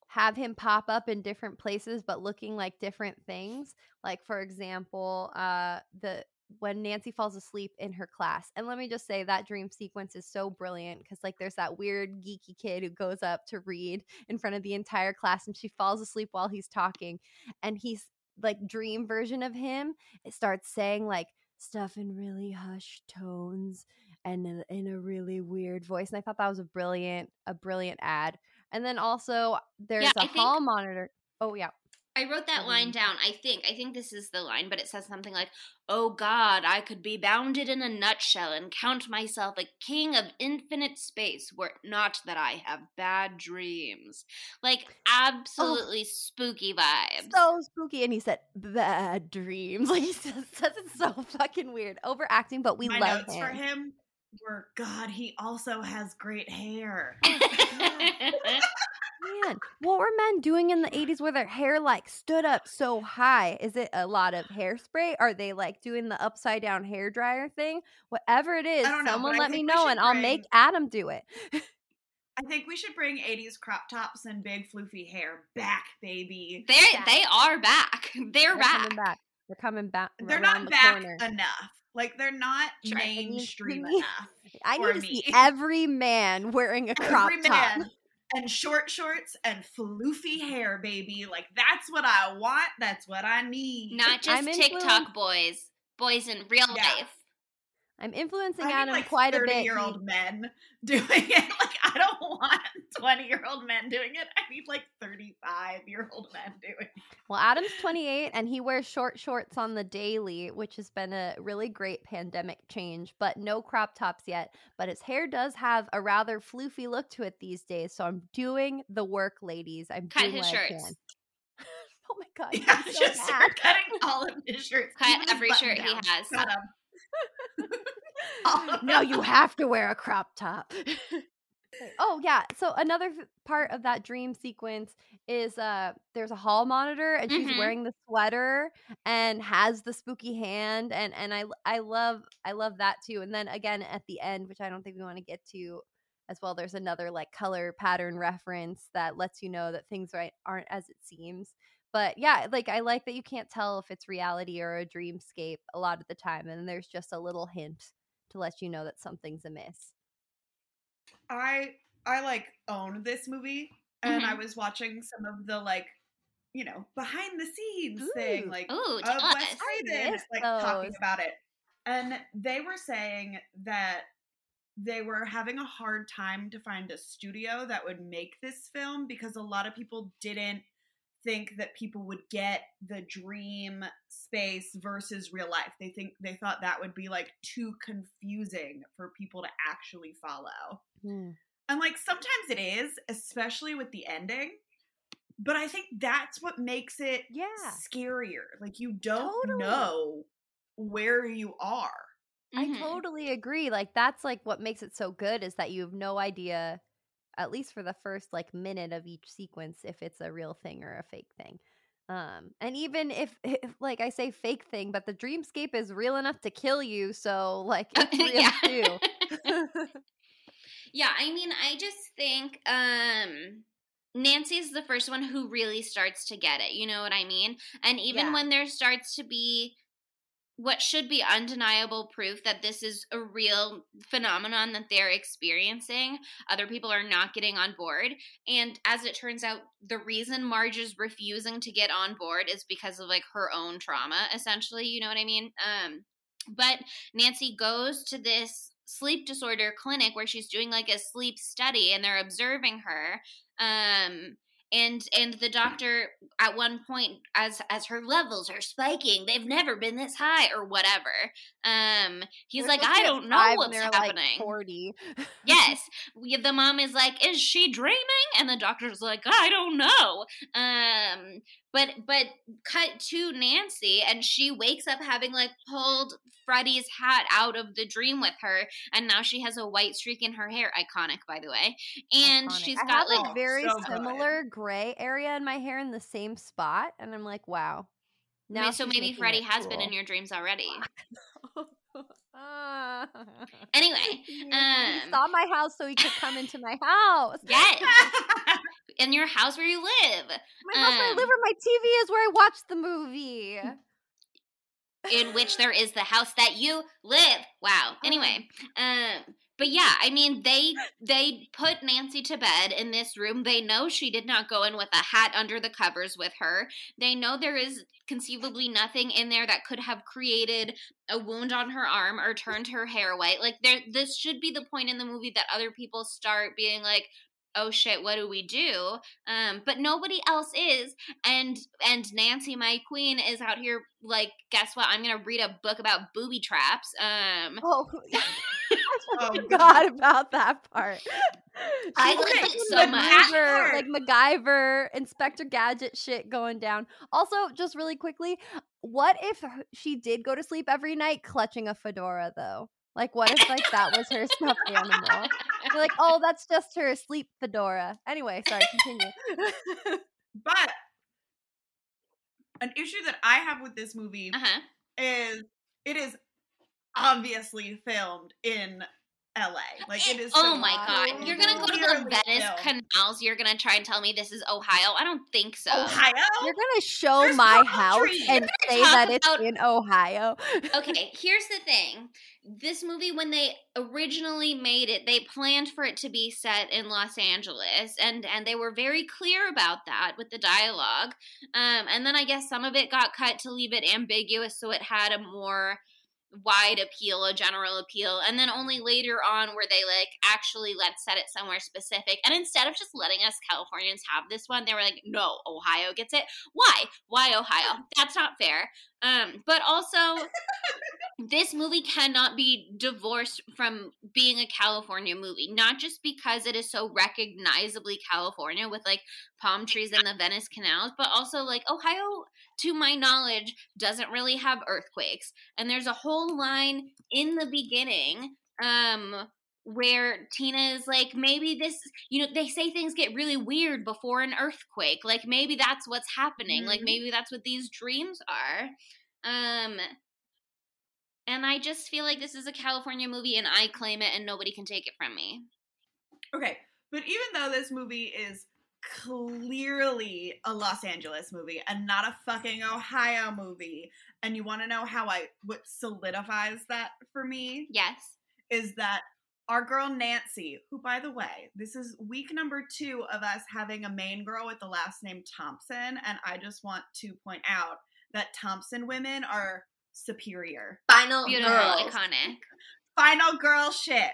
have him pop up in different places but looking like different things. Like for example, uh the when Nancy falls asleep in her class. And let me just say that dream sequence is so brilliant cuz like there's that weird geeky kid who goes up to read in front of the entire class and she falls asleep while he's talking and he's like dream version of him it starts saying like stuff in really hushed tones and in, a really weird voice and i thought that was a brilliant a brilliant ad and then also there's Yeah, a I think- hall monitor oh yeah I wrote that line Mhm. down. I think. I think this is the line, but it says something like, "Oh God, I could be bounded in a nutshell and count myself a king of infinite space, were it not that I have bad dreams." Like absolutely spooky vibes. so spooky and he said bad dreams like he says, says it so fucking weird overacting but we My love notes him. for him were God, he also has great hair. Man, what were men doing in the 80s where their hair like stood up so high? Is it a lot of hairspray? Are they like doing the upside down hair dryer thing? Whatever it is, know, someone let me know should and I'll make Adam do it. I think we should bring 80s crop tops and big floofy hair back, baby. they Yeah. they are back. They're, They're back. coming back. They're coming back. They're not the back corner. enough. Like they're not Sure. I need- mainstream to enough. I need to see every man wearing a crop Every top. man and short shorts and floofy hair, baby. Like that's what I want. That's what I need. Not just I'm into- TikTok boys, boys in real Yeah. life. I'm influencing I need Adam like quite a bit. Year old men doing it. Like I don't want twenty year old men doing it. I need like thirty five year old men doing it. Well, Adam's 28 and he wears short shorts on the daily, which has been a really great pandemic change, but no crop tops yet. But his hair does have a rather floofy look to it these days. So I'm doing the work, ladies. I'm Cut doing his what I shirts. can. oh my God. Yeah, so just bad. start cutting all of his shirts. Cut every button shirt he downs. has. Cut 'em. No, you have to wear a crop top. oh yeah. So another part of that dream sequence is uh there's a hall monitor and she's Mhm. wearing the sweater and has the spooky hand and and I I love I love that too. And then again at the end, which I don't think we want to get to as well, there's another like color pattern reference that lets you know that things right aren't as it seems. But yeah, like I like that you can't tell if it's reality or a dreamscape a lot of the time, and there's just a little hint to let you know that something's amiss. I I like own this movie, and Mm-hmm. I was watching some of the like, you know, behind the scenes thing, like Ooh, of Wes us. Craven, like talking about it, and they were saying that they were having a hard time to find a studio that would make this film because a lot of people didn't think that people would get the dream space versus real life. They think they thought that would be like too confusing for people to actually follow. And like sometimes it is, especially with the ending. But I think that's what makes it Yeah. scarier. Like you don't Totally. know where you are. I Mhm. totally agree. Like that's like what makes it so good is that you have no idea, at least for the first like minute of each sequence, if it's a real thing or a fake thing. Um, and even if, if like I say fake thing, but the dreamscape is real enough to kill you, so like it's real Yeah. too. Yeah, I mean, I just think um Nancy is the first one who really starts to get it. You know what I mean? And even Yeah. when there starts to be what should be undeniable proof that this is a real phenomenon that they're experiencing, other people are not getting on board. And as it turns out, the reason Marge is refusing to get on board is because of like her own trauma, essentially. You know what I mean? Um, but Nancy goes to this sleep disorder clinic where she's doing like a sleep study and they're observing her um and and the doctor at one point as as her levels are spiking they've never been this high or whatever. Um he's They're like i to be at don't know what's they're, like, happening. Forty. yes. We, the mom is like is she dreaming? And the doctor's like i don't know. Um but but cut to nancy and she wakes up having like pulled Freddy's hat out of the dream with her and now she has a white streak in her hair iconic by the way and Iconic. she's I got like a very so good. similar gray area in my hair in the same spot, and I'm like, wow. Now so maybe Freddy has been in your dreams already. Anyway, He- he um, saw my house so he could come into my house. yes, in your house where you live, My house where I Um, live, where my TV is, where I watch the movie. in which there is the house that you live. Wow. Anyway, um, but yeah, I mean they they put Nancy to bed in this room. They know she did not go in with a hat under the covers with her. They know there is conceivably nothing in there that could have created a wound on her arm or turned her hair white. Like there this should be the point in the movie that other people start being like oh shit what do we do um but nobody else is and and nancy my queen is out here like guess what i'm gonna read a book about booby traps um Oh, I Oh, forgot about that part. I She's like like it some so much. Like MacGyver, Inspector Gadget shit going down. Also, just really quickly, what if she did go to sleep every night clutching a fedora though? Like, what if like that was her stuffed animal? You're like, oh, that's just her sleep fedora. Anyway, sorry, continue. but an issue that I have with this movie uh-huh is it is obviously filmed in LA. Like it is oh filmed my god you're gonna go to the venice filmed. canals you're gonna try and tell me this is ohio i don't think so Ohio? You're gonna show There's my palm house and say that talk it's about- in Ohio. okay, here's the thing. This movie, when they originally made it, they planned for it to be set in Los Angeles, and and they were very clear about that with the dialogue. Um, and then I guess some of it got cut to leave it ambiguous, so it had a more wide appeal, a general appeal, and then only later on were they like, actually, let's set it somewhere specific. And instead of just letting us Californians have this one, they were like, no, Ohio gets it. Why? Why Ohio? That's not fair. Um, but also, this movie cannot be divorced from being a California movie, not just because it is so recognizably California with like palm trees and the Venice canals, but also like Ohio, to my knowledge, doesn't really have earthquakes. And there's a whole line in the beginning um where Tina is like, maybe this, you know, they say things get really weird before an earthquake. Like maybe that's what's happening. Mm-hmm. Like maybe that's what these dreams are. Um, and I just feel like this is a California movie and I claim it and nobody can take it from me. Okay, but even though this movie is clearly a Los Angeles movie and not a fucking Ohio movie, and you want to know how I what solidifies that for me? Yes. Is that our girl Nancy, who, by the way, this is week number two of us having a main girl with the last name Thompson. And I just want to point out that Thompson women are superior. Final Beautiful, girls. iconic. Final girl shit.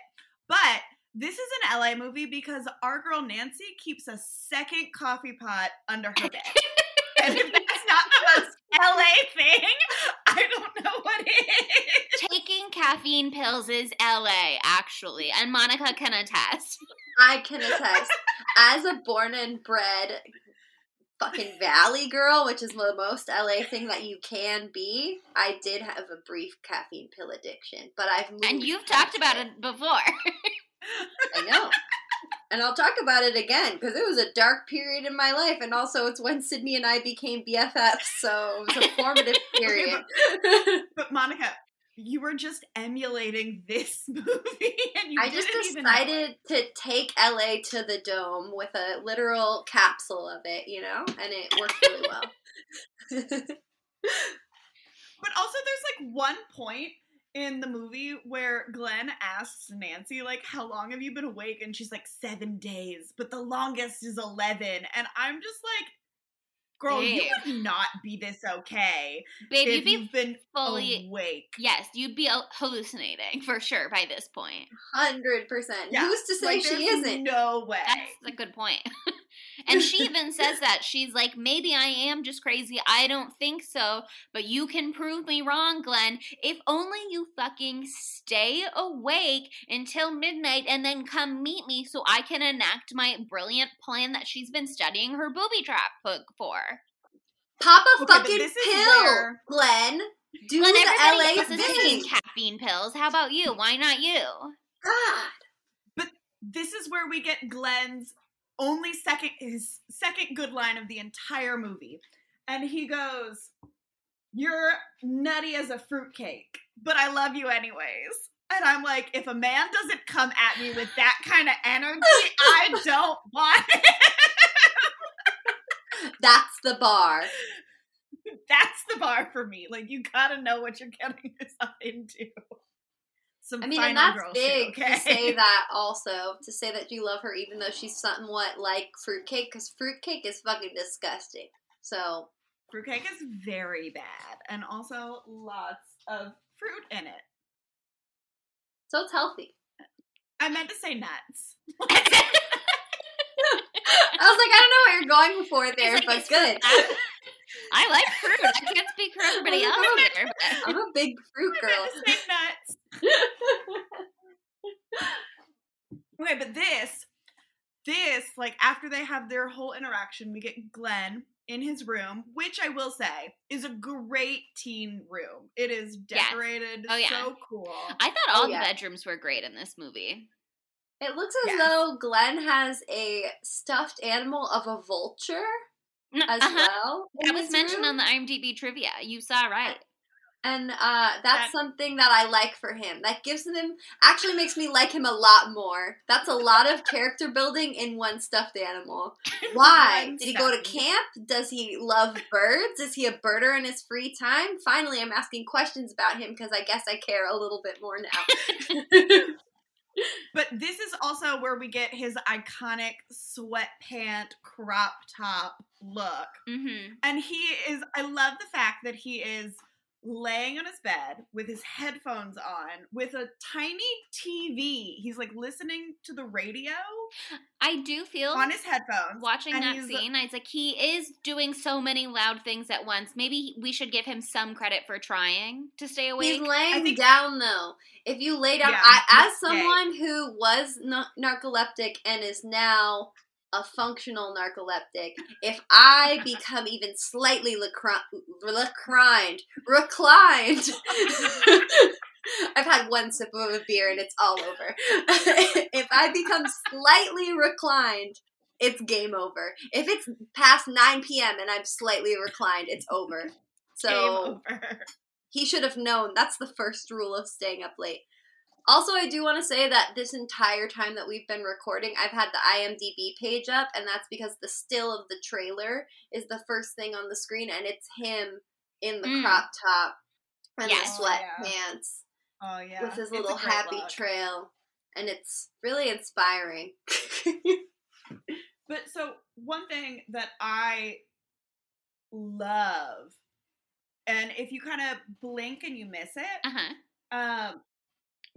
But this is an LA movie because our girl Nancy keeps a second coffee pot under her bed. and if that's not the most LA thing, I don't know what is. Taking caffeine pills is LA, actually, and Monica can attest. I can attest. As a born and bred fucking Valley girl, which is the most LA thing that you can be, I did have a brief caffeine pill addiction, but I've and you've talked about it before. I know. And I'll talk about it again because it was a dark period in my life, and also it's when Sydney and I became BFFs, so it was a formative period. Okay, but, but, Monica, you were just emulating this movie, and you I just decided to take LA to the dome with a literal capsule of it, you know, and it worked really well. but also, there's like one point in the movie where Glenn asks Nancy, like, how long have you been awake? And she's like, seven days, but the longest is 11. And I'm just like, girl, Babe. you would not be this okay. Babe, you'd be you've been fully awake. Yes, you'd be uh, hallucinating for sure by this point. Hundred percent. Who's to say like, she isn't? No way. That's a good point. and she even says that she's like, maybe I am just crazy. I don't think so, but you can prove me wrong, Glenn. If only you fucking stay awake until midnight and then come meet me so I can enact my brilliant plan that she's been studying her booby trap book for. Pop a okay, fucking pill, where... Glenn. Do Glenn, the LA thing. caffeine pills. How about you? Why not you? God. But this is where we get Glenn's only second his second good line of the entire movie. And he goes, You're nutty as a fruitcake, but I love you anyways. And I'm like, if a man doesn't come at me with that kind of energy, I don't want it. That's the bar. That's the bar for me. Like you gotta know what you're getting yourself into. Some I mean, and that's big okay? to say that also to say that you love her, even though she's somewhat like fruitcake, because fruitcake is fucking disgusting. So fruitcake is very bad, and also lots of fruit in it. So it's healthy. I meant to say nuts. I was like, I don't know what you're going for there, like, but good. I like fruit. I can't speak for everybody else here. But. I'm a big fruit girl. nuts. okay, but this, this, like after they have their whole interaction, we get Glenn in his room, which I will say is a great teen room. It is decorated yes. oh, yeah. so cool. I thought oh, all oh, the bedrooms were great in this movie. It looks as yes. though Glenn has a stuffed animal of a vulture as uh-huh. well. That was mentioned room. on the IMDb trivia. You saw right. And uh, that's that, something that I like for him. That gives him actually makes me like him a lot more. That's a lot of character building in one stuffed animal. Why? Did he go to camp? Does he love birds? Is he a birder in his free time? Finally, I'm asking questions about him because I guess I care a little bit more now. but this is also where we get his iconic sweatpant crop top look. Mm-hmm. And he is, I love the fact that he is laying on his bed with his headphones on with a tiny TV. He's like listening to the radio I do feel on his headphones. watching that scene. I was like, he is doing so many loud things at once. Maybe we should give him some credit for trying to stay awake. He's laying think- down though. If you lay down, Yeah, I, as let's someone who was na- narcoleptic and is now a functional narcoleptic, if I become even slightly reclined, reclined, I've had one sip of a beer and it's all over. if I become slightly reclined, it's game over. If it's past 9 p.m. and I'm slightly reclined, it's over. So Game over. he should have known. That's the first rule of staying up late. Also, I do want to say that this entire time that we've been recording, I've had the IMDb page up, and that's because the still of the trailer is the first thing on the screen, and it's him in the Mm. crop top and Yes. the Oh, yeah. sweatpants Oh yeah. with his little happy look. trail, and it's really inspiring. But so one thing that I love, and if you kind of blink and you miss it, Uh huh. um,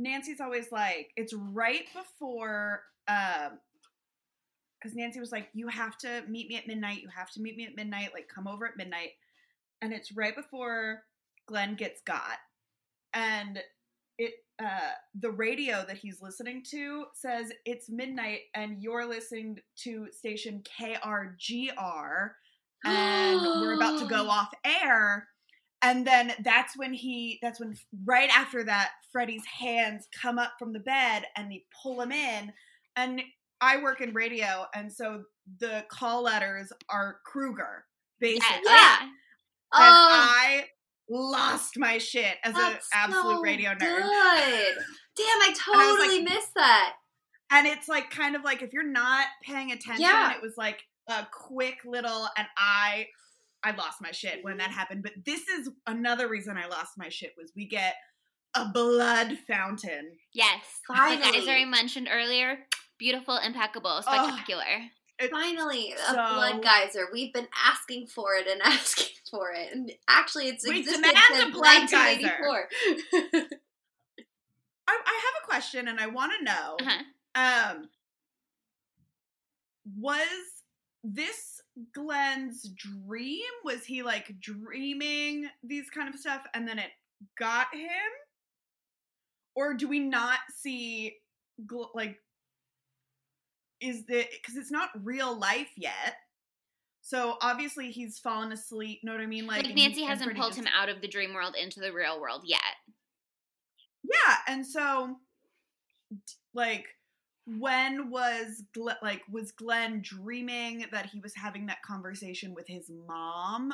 Nancy's always like, it's right before, um, because Nancy was like, you have to meet me at midnight. You have to meet me at midnight. Like, come over at midnight. And it's right before Glenn gets got, and it uh the radio that he's listening to says it's midnight and you're listening to station KRGR and we're about to go off air and then that's when he that's when right after that Freddy's hands come up from the bed and they pull him in and I work in radio and so the call letters are Kruger basically Yeah. and oh, I lost my shit as an absolute so radio nerd Good. Damn, I I like- totally missed that. and it's like kind of like if you're not paying attention Yeah. it was like a quick little and i i lost my shit when that happened but this is another reason i lost my shit was we get a blood fountain Yes. Like Finally. Isari mentioned earlier, beautiful, impeccable, spectacular. It's Finally, a so- blood geyser. We've been asking for it and asking for it, and actually, it's We existed demand a since blood 1984. I, I have a question and i want to know Uh-huh. um was this glenn's dream? Was he like dreaming these kind of stuff and then it got him? Or do we not see gl- like is the because it's not real life yet. So obviously he's fallen asleep know what i mean? Like, he- Nancy hasn't pulled him out of the dream world into the real world yet. Yeah, and so like when was Glenn, like was Glenn dreaming that he was having that conversation with his mom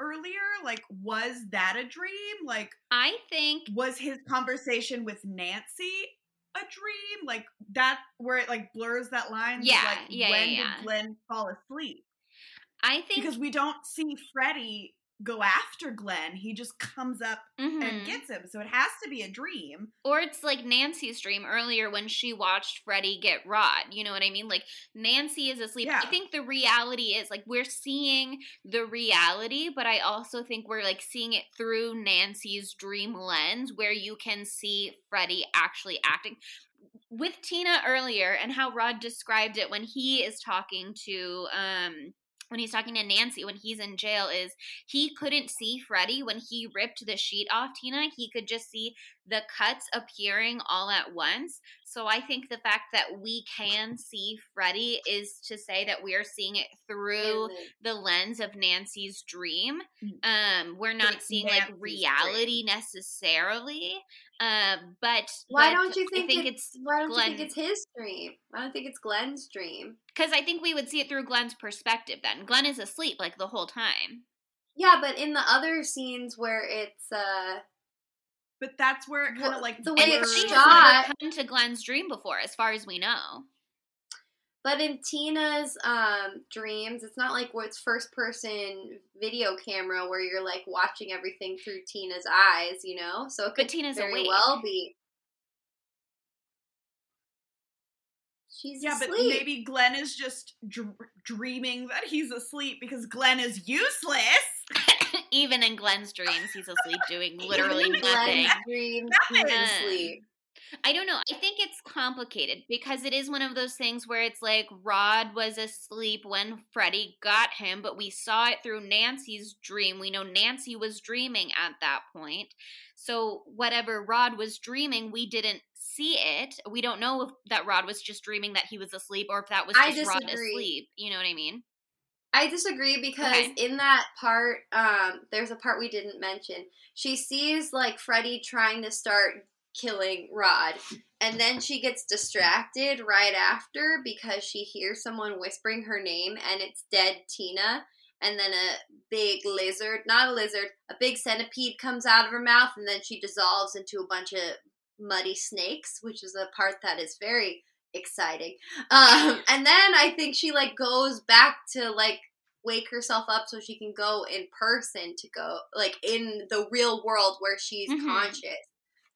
earlier? Like was that a dream? Like I think was his conversation with Nancy a dream? Like that where it like blurs that line? Yeah, like yeah, when yeah, yeah. did Glenn fall asleep? I think Because we don't see Freddy go after Glenn. He just comes up Mhm. and gets him. So it has to be a dream. Or it's like Nancy's dream earlier when she watched Freddy get rod. You know what I mean? Like Nancy is asleep. Yeah. I think the reality is like we're seeing the reality, but I also think we're like seeing it through Nancy's dream lens where you can see Freddy actually acting. With Tina earlier and how Rod described it when he is talking to um when he's talking to Nancy when he's in jail is he couldn't see Freddy when he ripped the sheet off Tina. He could just see the cuts appearing all at once. So I think the fact that we can see Freddy is to say that we're seeing it through the- lens of Nancy's dream. Mm. Um, we're not It's seeing like Nancy's reality necessarily. Um, but Why but don't you I think, think it's, it's why don't Glenn you think it's his dream? Why don't think it's Glenn's dream? because I think we would see it through Glenn's perspective. Then Glenn is asleep like the whole time. Yeah, but in the other scenes where it's uh But that's where it kind of Well, like the way And it's Freddy shot- never come to Glenn's dream before, as far as we know. But in Tina's um dreams, it's not like what's first person video camera where you're like watching everything through Tina's eyes, you know? So it could But Tina's very awake. well be She's Yeah, but maybe Glenn is just dr- dreaming that he's asleep because Glenn is useless. Even in Glenn's dreams, he's asleep doing literally Even nothing. Glenn's dreams, Nothing. he's asleep. I don't know. I think it's complicated because it is one of those things where it's like Rod was asleep when Freddy got him, but we saw it through Nancy's dream. We know Nancy was dreaming at that point. So whatever Rod was dreaming, we didn't see it. We don't know if that Rod was just dreaming that he was asleep or if that was just Rod asleep. You know what I mean? I disagree because Okay. in that part, um, there's a part we didn't mention. She sees like Freddy trying to start killing Rod, and then she gets distracted right after because she hears someone whispering her name, and it's dead Tina. And then a big lizard, not a lizard, a big centipede comes out of her mouth, and then she dissolves into a bunch of muddy snakes, which is a part that is very exciting. Um, and then I think she like goes back to like wake herself up so she can go in person to go like in the real world where she's Mhm. conscious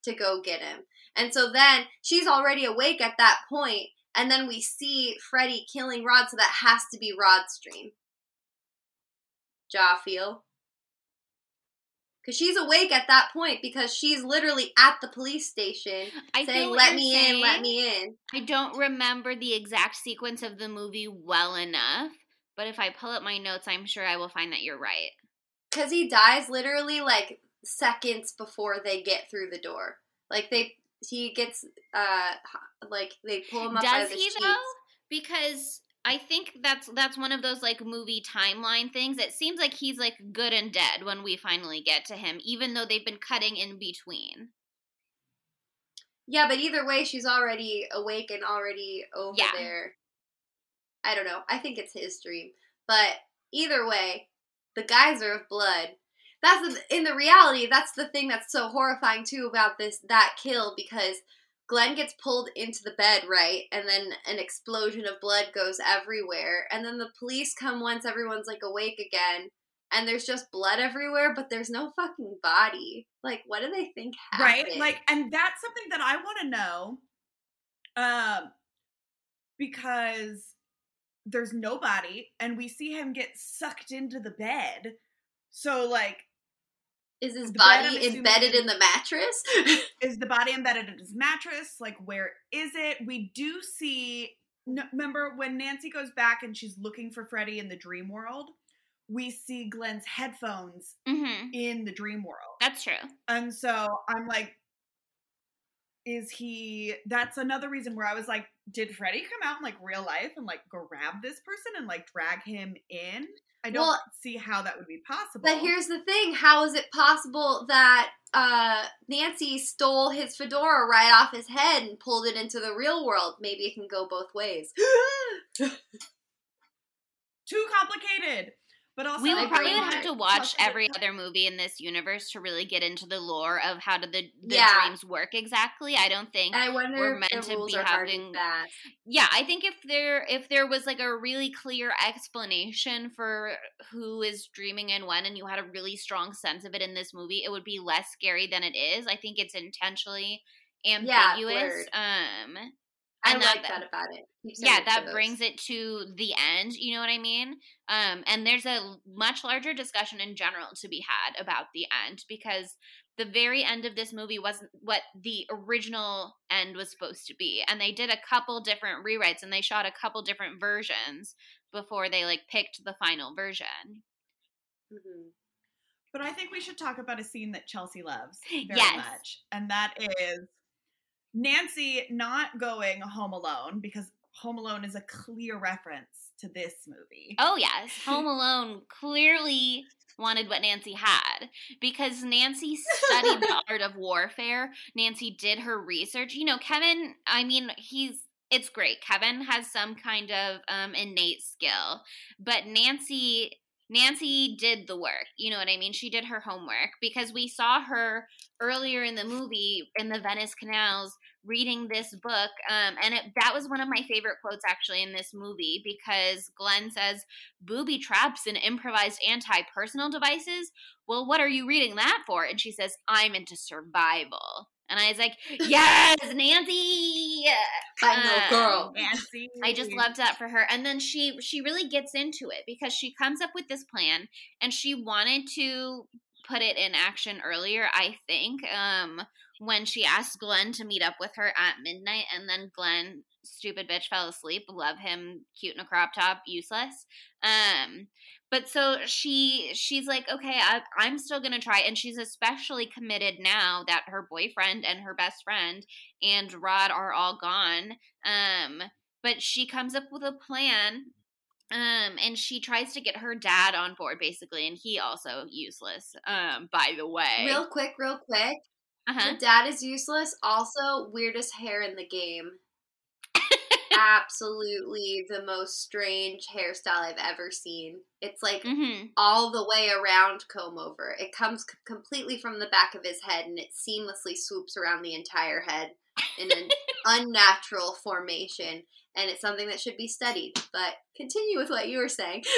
to go get him. And so then she's already awake at that point, and then we see Freddy killing Rod, so that has to be Rod's dream. Jaw feel. Because she's awake at that point because she's literally at the police station I saying, let me in, let me in. I don't remember the exact sequence of the movie well enough, but if I pull up my notes, I'm sure I will find that you're right. Because he dies literally like seconds before they get through the door. Like they, he gets, uh, like they pull him up Does he sheets. though? Because I think that's that's one of those like movie timeline things. It seems like he's like good and dead when we finally get to him, even though they've been cutting in between. Yeah, but either way, she's already awake and already over Yeah. there. I don't know. I think it's his dream, but either way, the geyser of blood. That's the, in the reality. That's the thing that's so horrifying too about this that kill because Glenn gets pulled into the bed, right, and then an explosion of blood goes everywhere, and then the police come once everyone's like awake again. And there's just blood everywhere, but there's no fucking body. Like, what do they think happened? right like and that's something that i want to know um because there's nobody and we see him get sucked into the bed so like Is his bed, body assuming, embedded in the mattress? is the body embedded in his mattress like where is it we do see no, remember when nancy goes back and she's looking for freddy in the dream world we see glenn's headphones Mm-hmm. in the dream world That's true. And so I'm like, is he? That's another reason where I was like, did Freddy come out in like real life and like grab this person and like drag him in? I don't Well, see how that would be possible. but here's the thing: How is it possible that uh, Nancy stole his fedora right off his head and pulled it into the real world? Maybe it can go both ways. too complicated. But also, We will probably have to watch every other movie in this universe to really get into the lore of how do the, the Yeah. dreams work exactly. I don't think I wonder We're meant to be having- that. yeah i think if there if there was like a really clear explanation for who is dreaming and when and you had a really strong sense of it in this movie it would be less scary than it is i think it's intentionally ambiguous blurred. um I and like that- that about it. Yeah that brings it to the end you know what i mean um and there's a much larger discussion in general to be had about the end because the very end of this movie wasn't what the original end was supposed to be and they did a couple different rewrites and they shot a couple different versions before they like picked the final version Mhm. But I think we should talk about a scene that Chelsea loves very Yes. much, and that is Nancy not going home alone because Home Alone is a clear reference to this movie. oh yes. Home alone clearly wanted what nancy had because nancy studied the art of warfare. Nancy did her research. You know kevin i mean he's it's great. Kevin has some kind of um, innate skill but nancy nancy did the work. You know what i mean? She did her homework because we saw her earlier in the movie in the venice canals reading this book um, and it, that was one of my favorite quotes actually in this movie because glenn says booby traps and improvised anti-personnel devices well what are you reading that for and she says i'm into survival And I was like, yes, Nancy. I know, Um, girl. Nancy. I just loved that for her. And then she she really gets into it because she comes up with this plan and she wanted to put it in action earlier, I think. Um when she asked Glenn to meet up with her at midnight and then Glenn stupid bitch fell asleep. Love him cute in a crop top, useless. Um but so she she's like okay I, i'm still gonna try and she's especially committed now that her boyfriend and her best friend and rod are all gone um but she comes up with a plan um and she tries to get her dad on board basically and he also useless um by the way Real quick, real quick. uh-huh The dad is useless. Also, weirdest hair in the game. Absolutely the most strange hairstyle I've ever seen. It's like mm-hmm. all the way around comb over. It comes c- completely from the back of his head and it seamlessly swoops around the entire head in an unnatural formation. And it's something that should be studied. But continue with what you were saying.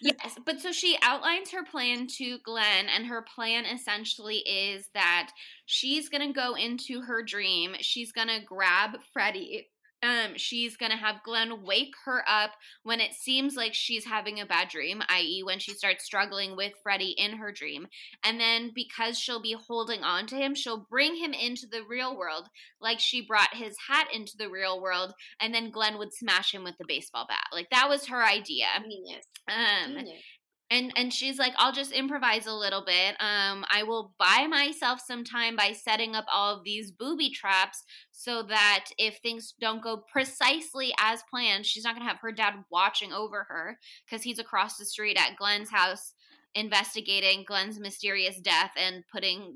Yes, but so she outlines her plan to Glenn, and her plan essentially is that she's gonna go into her dream. She's gonna grab Freddy. Um, she's gonna have Glenn wake her up when it seems like she's having a bad dream, i.e., when she starts struggling with Freddy in her dream. And then because she'll be holding on to him, she'll bring him into the real world, like she brought his hat into the real world, and then Glenn would smash him with the baseball bat. Like that was her idea. Genius. Um, Genius. And and she's like i'll just improvise a little bit. Um i will buy myself some time by setting up all of these booby traps so that if things don't go precisely as planned she's not going to have her dad watching over her because he's across the street at glenn's house investigating glenn's mysterious death and putting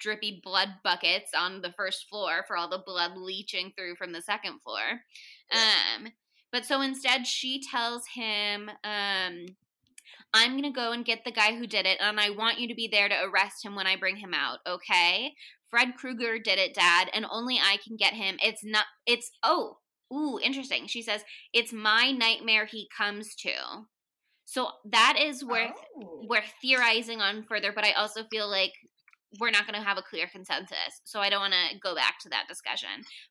drippy blood buckets on the first floor for all the blood leaching through from the second floor. Um but so instead she tells him um I'm going to go and get the guy who did it, and I want you to be there to arrest him when I bring him out, okay? Fred Krueger did it, Dad, and only I can get him. It's not, it's, oh, ooh, interesting. She says, it's my nightmare he comes to. So that is worth, Oh. we're theorizing on further, but I also feel like we're not going to have a clear consensus. So I don't want to go back to that discussion.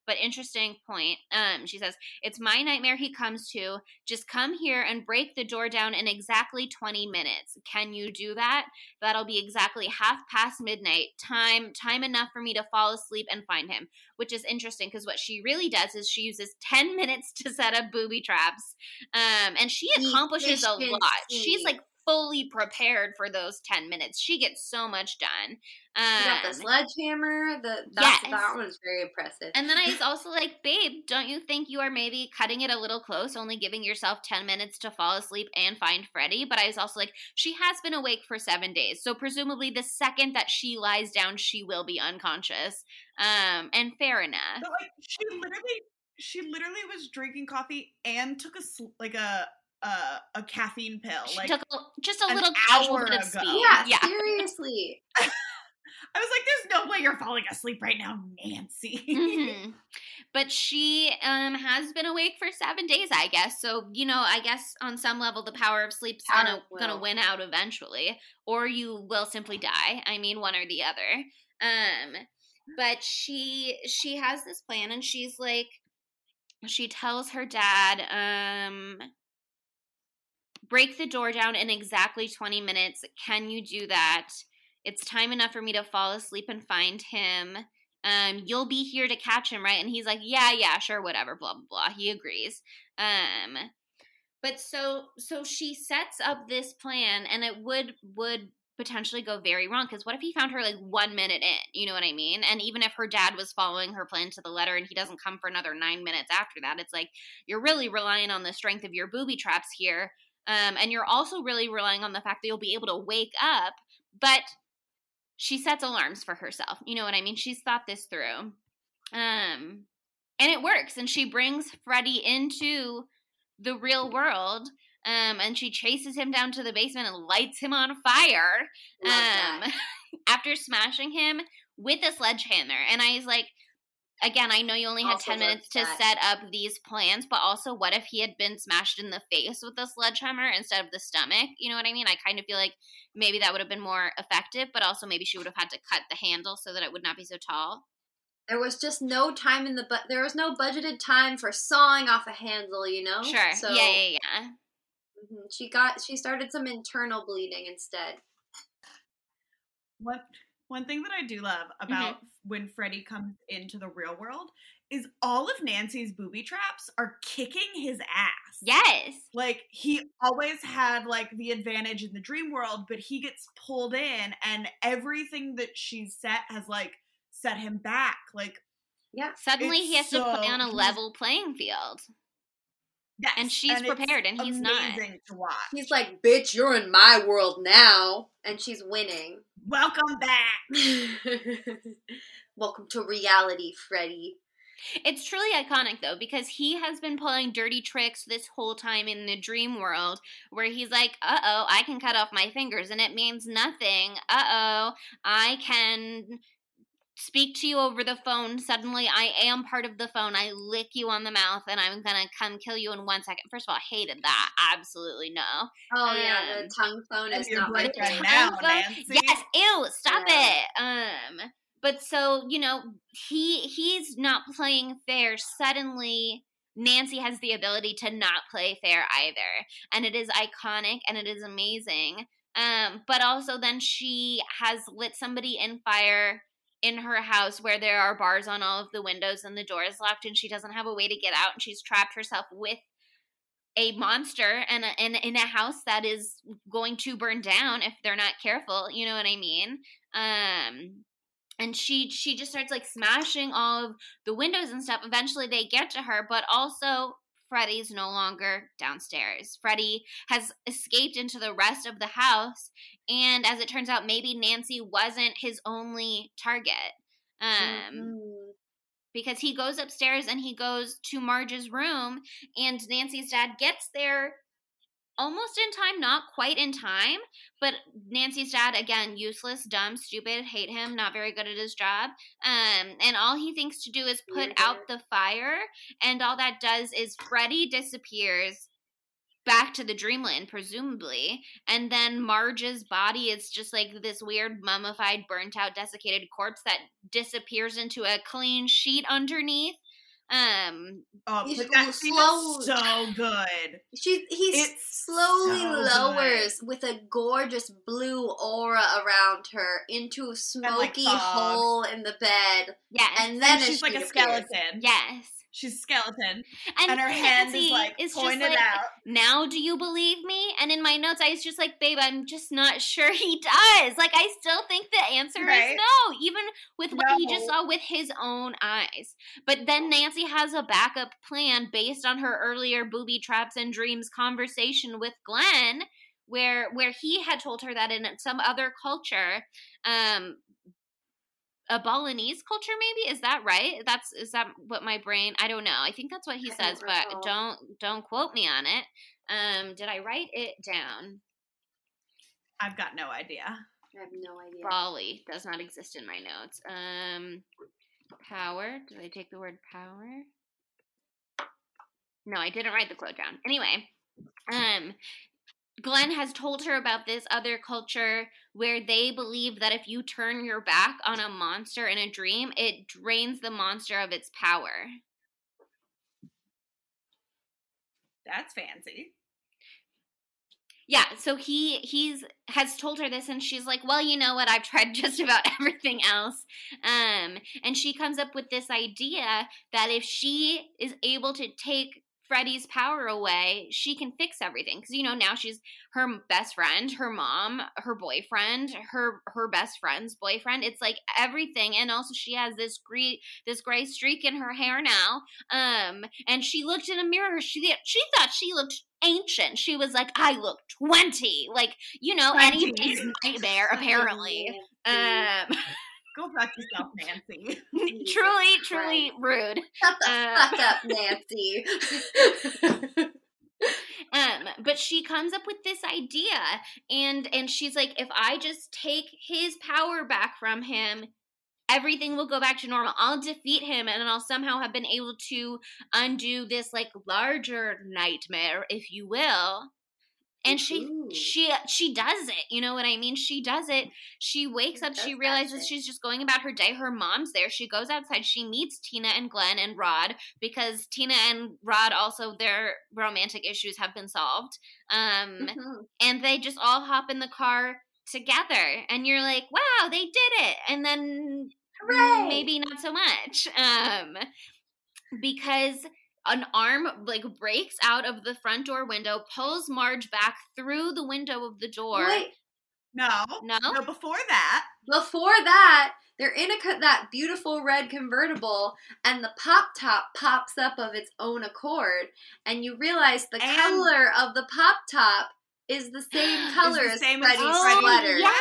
But interesting point. Um, she says, It's my nightmare he comes to. Just come here and break the door down in exactly 20 minutes. Can you do that? That'll be exactly half past midnight. Time time enough for me to fall asleep and find him. Which is interesting because what she really does is she uses 10 minutes to set up booby traps. Um, and she accomplishes a lot. She's like fully prepared for those 10 minutes. She gets so much done. Um, You got the sledgehammer. The that's, yes. that one was very impressive. and then I was also like, babe, don't you think you are maybe cutting it a little close, only giving yourself 10 minutes to fall asleep and find Freddy? But I was also like, she has been awake for seven days. So presumably the second that she lies down, she will be unconscious. Um, and fair enough. But like she literally, she literally was drinking coffee and took a like a a, a caffeine pill. She Like took a, just a little casual hour bit of ago. speed. yeah, yeah. seriously. I was like, "There's no way you're falling asleep right now, Nancy." Mhm. But she um has been awake for seven days, I guess. So you know, I guess on some level, the power of sleep's Power gonna will. gonna win out eventually, or you will simply die. I mean, one or the other. Um, but she she has this plan, and she's like, she tells her dad, um. Break the door down in exactly 20 minutes. Can you do that? It's time enough for me to fall asleep and find him um, you'll be here to catch him, right? And he's like, yeah, yeah, sure, whatever, blah blah blah. He agrees. Um, but so so she sets up this plan, and it would would potentially go very wrong because what if he found her like one minute in? You know what I mean? And even if her dad was following her plan to the letter, and he doesn't come for another nine minutes after that, it's like you're really relying on the strength of your booby traps here. Um, and you're also really relying on the fact that you'll be able to wake up, but she sets alarms for herself. You know what I mean? She's thought this through. Um and it works and she brings Freddy into the real world. Um and she chases him down to the basement and lights him on fire. Um after smashing him with a sledgehammer. And I was like again, I know you only had Also 10 minutes to loved set up these plans, but also what if he had been smashed in the face with a sledgehammer instead of the stomach? You know what I mean? I kind of feel like maybe that would have been more effective, but also maybe she would have had to cut the handle so that it would not be so tall. There was just no time in the but there was no budgeted time for sawing off a handle, you know. Sure. So yeah, yeah, yeah. mhm, she got she started some internal bleeding instead. One one thing that I do love Mm-hmm. about when Freddy comes into the real world is all of Nancy's booby traps are kicking his ass. Yes. Like he always had like the advantage in the dream world, but he gets pulled in and everything that she's set has like set him back. Like Yeah. Suddenly he has to play so- on a level playing field. Yes, And she's it's prepared and he's not. to watch. He's like, "Bitch, you're in my world now," and she's winning. Welcome back. Welcome to reality, Freddy. It's truly iconic though because he has been pulling dirty tricks this whole time in the dream world where he's like, "Uh oh, I can cut off my fingers and it means nothing. Uh oh, I can." Speak to you over the phone. Suddenly, I am part of the phone. I lick you on the mouth, and I'm gonna come kill you in one second. First of all, I hated that. Absolutely no. Oh yeah, the Um, tongue phone is not my boyfriend thing. now, Alpha- Nancy. Yes, ew, stop Yeah. it. Um, but so you know, he he's not playing fair. Suddenly, Nancy has the ability to not play fair either, and it is iconic and it is amazing. Um, but also then she has lit somebody in fire in her house where there are bars on all of the windows and the door is locked and she doesn't have a way to get out and she's trapped herself with a monster and a, in, in a house that is going to burn down if they're not careful you know what i mean um and she she just starts like smashing all of the windows and stuff eventually they get to her but also Freddy's no longer downstairs. Freddy has escaped into the rest of the house, and as it turns out, maybe Nancy wasn't his only target. Um, Mhm. because he goes upstairs and he goes to Marge's room, and Nancy's dad gets there almost in time, not quite in time, but Nancy's dad again useless, dumb, stupid, hate him, not very good at his job. Um and all he thinks to do is put out the fire and all that does is Freddy disappears back to the dreamland presumably and then Marge's body is just like this weird mummified burnt out desiccated corpse that disappears into a clean sheet underneath um Oh, You but that scene slow- so good. She he It's slowly so lowers with a gorgeous blue aura around her into a smoky fog. hole in the bed, Yeah, and then And she's she like a appears. skeleton. yes She's a skeleton. and, And her hand is like just pointed like, out. now do you believe me and in my notes i was just like babe i'm just not sure he does like i still think the answer Right. is no even with what he just saw with his own eyes but then nancy has a backup plan based on her earlier booby traps and dreams conversation with glenn where where he had told her that in some other culture um a Balinese culture, maybe is that right? That's is that what my brain? I don't know. I think that's what he I don't says, but recall. don't don't quote me on it. Um, did I write it down? I've got no idea. I have no idea. Bali does not exist in my notes. Um, power. Did I take the word power? No, I didn't write the quote down. Anyway, um, Glenn has told her about this other culture where they believe that if you turn your back on a monster in a dream, it drains the monster of its power. That's fancy. Yeah, so he he's has told her this and she's like, "Well, you know what? I've tried just about everything else." Um and she comes up with this idea that if she is able to take Freddy's power away, she can fix everything cuz you know, now she's her best friend, her mom, her boyfriend, her her best friend's boyfriend. It's like everything and also she has this gray this gray streak in her hair now. Um and she looked in a mirror. She she thought she looked ancient. She was like, I look 20. Like, you know, any 20. big nightmare, apparently. Um, Go fuck yourself, Nancy. truly, truly rude. Shut the uh, fuck up, Nancy. Um, but she comes up with this idea and and she's like, if I just take his power back from him, everything will go back to normal. I'll defeat him and I'll somehow have been able to undo this like larger nightmare, if you will. And she Ooh. she she does it you know what i mean? She does it. She wakes She up she realizes she's just going about her day. Her mom's there. She goes outside. She meets tina and glenn and rod because tina and rod also their romantic issues have been solved. Um Mhm. and they just all hop in the car together and you're like wow they did it. And then Hooray! maybe not so much. Um because an arm like breaks out of the front door window pulls marge back through the window of the door. Wait, No. no? No, before that, before that, they're in a co- that beautiful red convertible, and the pop top pops up of its own accord, and you realize the And- color of the pop top is the same color the as same as Oh, sweater. yeah.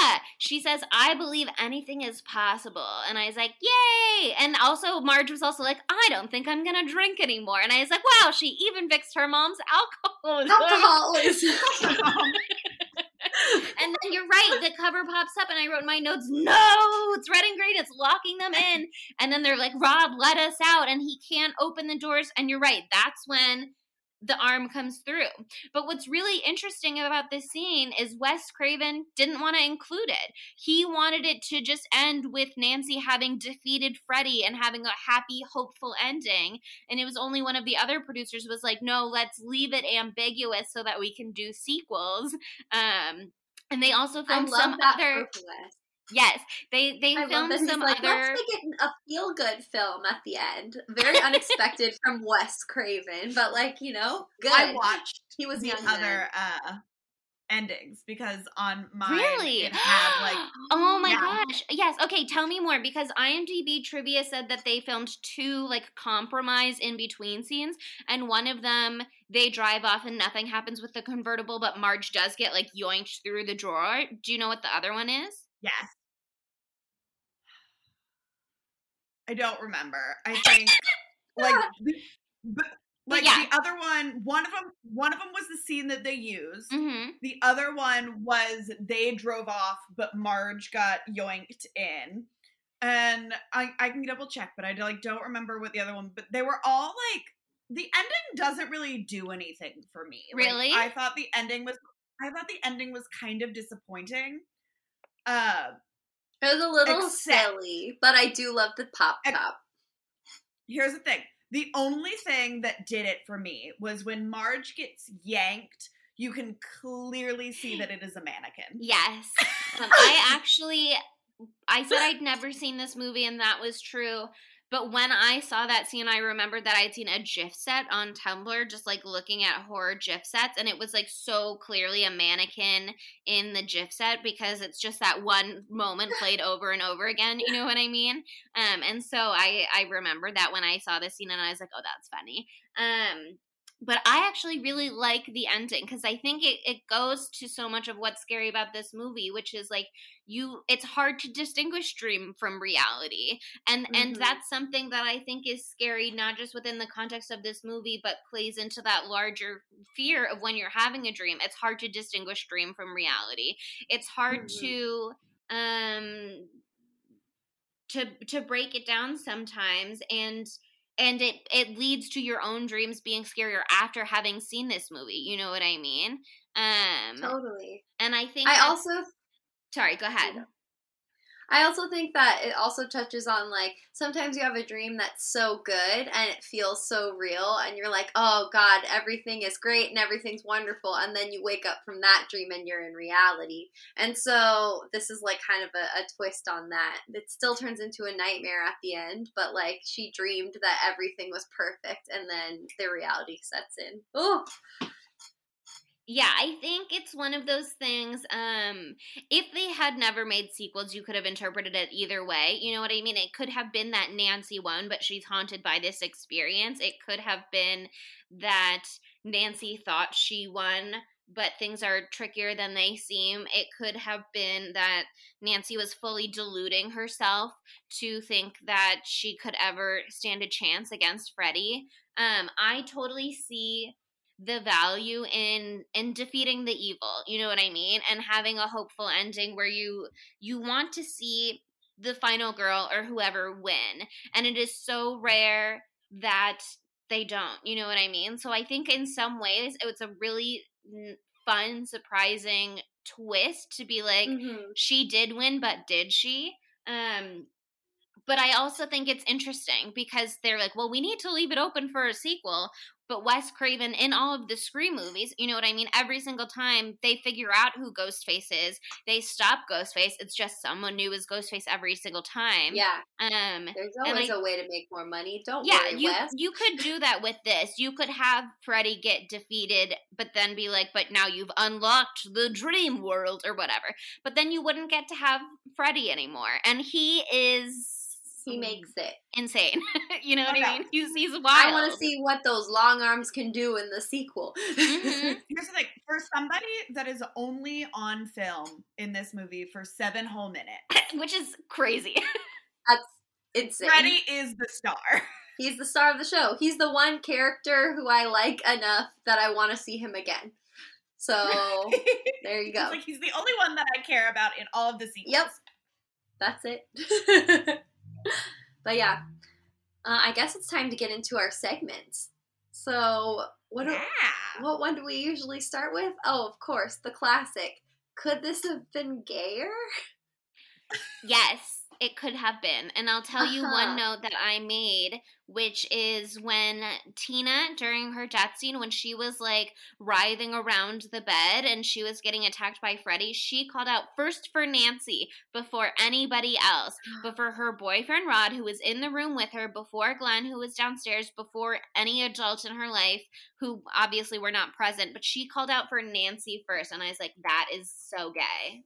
Yeah. She says, I believe anything is possible. And I was like, yay. And also, Marge was also like, I don't think I'm going to drink anymore. And I was like, wow, she even fixed her mom's alcoholism. Alcoholism. And then you're right, the cover pops up, and I wrote in my notes, no, it's red and green, it's locking them in. And then they're like, Rob, let us out. And he can't open the doors. And you're right, that's when the arm comes through. But what's really interesting about this scene is Wes Craven didn't want to include it. He wanted it to just end with Nancy having defeated Freddy and having a happy, hopeful ending. And it was only one of the other producers was like, no, let's leave it ambiguous so that we can do sequels. Um, and they also filmed some other. Wes. Yes, they they I filmed some like, other. let's make it a feel good film at the end. Very unexpected from Wes Craven, but like you know, good. I watched He was the other uh endings because on my Really? it had like oh my Yeah. gosh. Yes. Okay, tell me more because IMDb trivia said that they filmed two like compromise in between scenes and one of them they drive off and nothing happens with the convertible but Marge does get like yoinked through the drawer. Do you know what the other one is? yes. I don't remember. I think like the, but, like yeah. the other one, one of them one of them was the scene that they used. Mhm. The other one was they drove off, but Marge got yoinked in. And I, I can double check, but I like don't remember what the other one. But they were all like the ending doesn't really do anything for me. Like, Really? I thought the ending was I thought the ending was kind of disappointing. Uh, It was a little Except- silly, but I do love the pop top. here's the thing: the only thing that did it for me was when Marge gets yanked. You can clearly see that it is a mannequin. Yes. Um, I actually I said I'd never seen this movie and that was true. But when I saw that scene, I remembered that I had seen a GIF set on Tumblr, just like looking at horror GIF sets, and it was like so clearly a mannequin in the GIF set because it's just that one moment played over and over again. You know what I mean? Um, and so I I remembered that when I saw this scene, and I was like, oh, that's funny. Um, but I actually really like the ending because I think it, it goes to so much of what's scary about this movie, which is like you it's hard to distinguish dream from reality. And and Mhm. that's something that I think is scary not just within the context of this movie, but plays into that larger fear of when you're having a dream. It's hard to distinguish dream from reality. It's hard Mhm. to um to to break it down sometimes and and it it leads to your own dreams being scarier after having seen this movie you know what i mean? Um Totally. and i think I also sorry go ahead I also think that it also touches on like sometimes you have a dream that's so good and it feels so real and you're like, "Oh god, everything is great and everything's wonderful." And then you wake up from that dream and you're in reality. And so this is like kind of a, a twist on that. It still turns into a nightmare at the end, but like she dreamed that everything was perfect and then the reality sets in. Oh, yeah i think it's one of those things um if they had never made sequels you could have interpreted it either way you know what i mean? It could have been that nancy won but she's haunted by this experience. It could have been that nancy thought she won but things are trickier than they seem. It could have been that nancy was fully deluding herself to think that she could ever stand a chance against freddy um i totally see the value in in defeating the evil you know what i mean and having a hopeful ending where you you want to see the final girl or whoever win and it is so rare that they don't you know what i mean so i think in some ways it's a really fun, surprising twist to be like, Mhm. she did win, but did she? Um, but I also think it's interesting because they're like, well, we need to leave it open for a sequel. But Wes Craven, in all of the Scream movies, you know what I mean? Every single time they figure out who Ghostface is, they stop Ghostface. It's just someone new as Ghostface every single time. Yeah, Um, there's always a way to make more money. Don't yeah, worry, you Wes. you could do that with this. You could have Freddy get defeated, but then be like, "But now you've unlocked the dream world" or whatever. But then you wouldn't get to have Freddy anymore, and he is He makes it. insane. you know what I Okay. mean? He's he's wild. I want to see what those long arms can do in the sequel. Mhm. Here's the thing: for somebody that is only on film in this movie for seven whole minutes, which is crazy. That's insane. Freddy is the star. He's the star of the show. He's the one character who I like enough that I want to see him again. So there you He's go. like he's the only one that I care about in all of the sequels. Yep. That's it. but yeah, uh, I guess it's time to get into our segments. So what do, what one do we usually start with? Oh, of course, the classic. Could this have been gayer? Yes, it could have been. And I'll tell you Uh-huh. one note that I made, which is when Tina, during her death scene, when she was like writhing around the bed and she was getting attacked by Freddy, she called out first for Nancy before anybody else, but for her boyfriend Rod, who was in the room with her, before Glenn, who was downstairs, before any adult in her life who obviously were not present. But she called out for Nancy first. And I was like, that is so gay.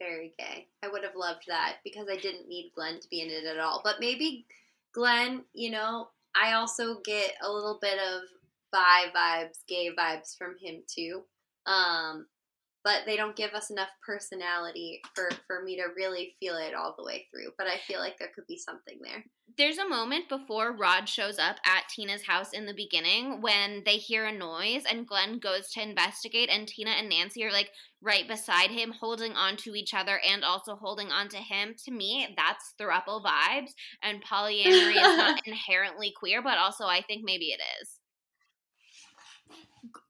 Very gay. I would have loved that because I didn't need Glenn to be in it at all. But maybe Glenn, you know, I also get a little bit of bi vibes, gay vibes from him too. Um, but they don't give us enough personality for for me to really feel it all the way through. But I feel like there could be something there. There's a moment before Rod shows up at Tina's house in the beginning when they hear a noise and Glenn goes to investigate and Tina and Nancy are like right beside him holding on to each other and also holding on to him. To me, that's throuple vibes and polyamory is not inherently queer, but also I think maybe it is.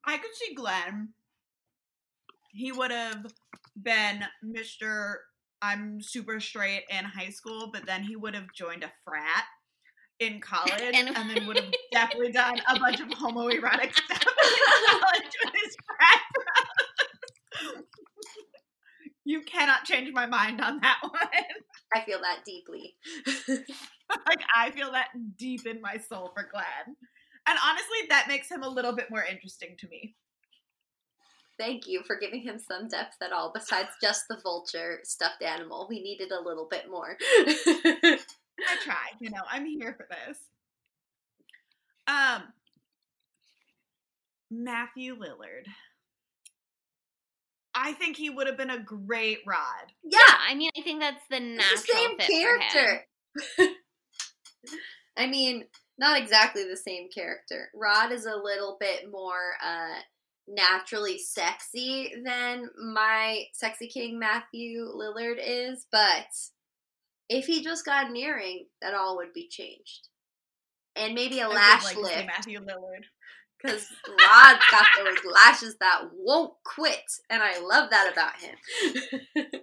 I could see Glenn. He would have been Mr. I'm super straight in high school, but then he would have joined a frat in college And- and, then would have definitely done a bunch of homoerotic stuff in college with his frat bros. You cannot change my mind on that one. I feel that deeply. like I feel that deep in my soul for Glenn. And honestly, that makes him a little bit more interesting to me. Thank you for giving him some depth at all, besides just the vulture stuffed animal. We needed a little bit more. I try, you know, I'm here for this. Um Matthew Lillard. I think he would have been a great Rod. yeah, I mean, I think that's the it's natural the same fit for him. character. I mean, not exactly the same character. Rod is a little bit more uh, naturally sexy than my sexy king Matthew Lillard is, but if he just got an earring, that all would be changed. And maybe a I lash like lift. Matthew Lillard. Because Rod's got those lashes that won't quit, and I love that about him.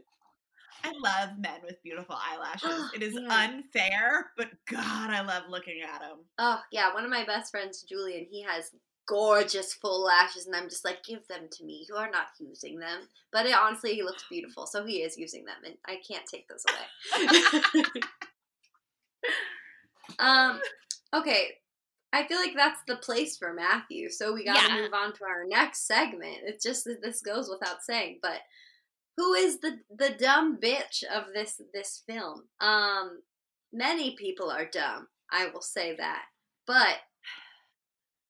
I love men with beautiful eyelashes. It is Yeah. unfair, but God, I love looking at them. oh, yeah, one of my best friends, Julian, he has gorgeous full lashes, and I'm just like, give them to me. You are not using them. But it, honestly, he looks beautiful, so he is using them, and I can't take those away. um, okay. I feel like that's the place for Matthew, so we gotta Yeah. move on to our next segment. It's just that this goes without saying, but who is the the dumb bitch of this this film? Um, many people are dumb. I will say that, but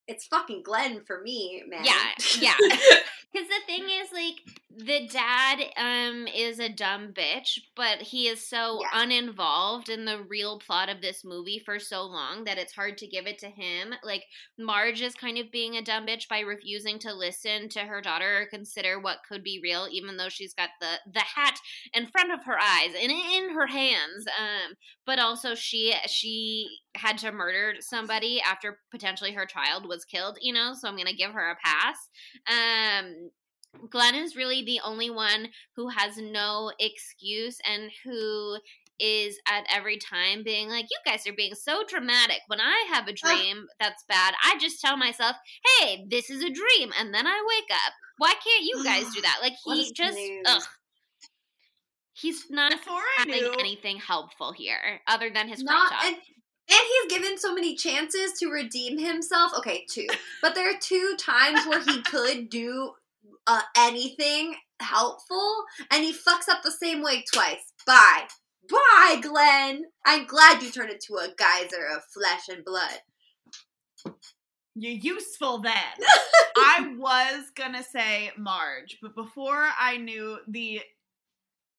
it's fucking Glenn for me, man. Yeah, yeah. Because the thing is, like, the dad um is a dumb bitch, but he is so Yeah. uninvolved in the real plot of this movie for so long that it's hard to give it to him. Like, Marge is kind of being a dumb bitch by refusing to listen to her daughter or consider what could be real, even though she's got the the hat in front of her eyes and in her hands. Um, but also she she had to murder somebody after potentially her child was was killed, you know, so I'm going to give her a pass. Um, Glenn is really the only one who has no excuse and who is at every time being like, You guys are being so dramatic. When I have a dream that's bad, I just tell myself, Hey, this is a dream. And then I wake up. Why can't you guys do that? Like, he just, ugh. He's not Before I having knew, anything helpful here other than his crop top. And he's given so many chances to redeem himself. Okay, two, but there are two times where he could do uh, anything helpful, and he fucks up the same way twice. Bye, bye, Glenn. I'm glad you turned into a geyser of flesh and blood. you're useful then. I was gonna say Marge, but before I knew the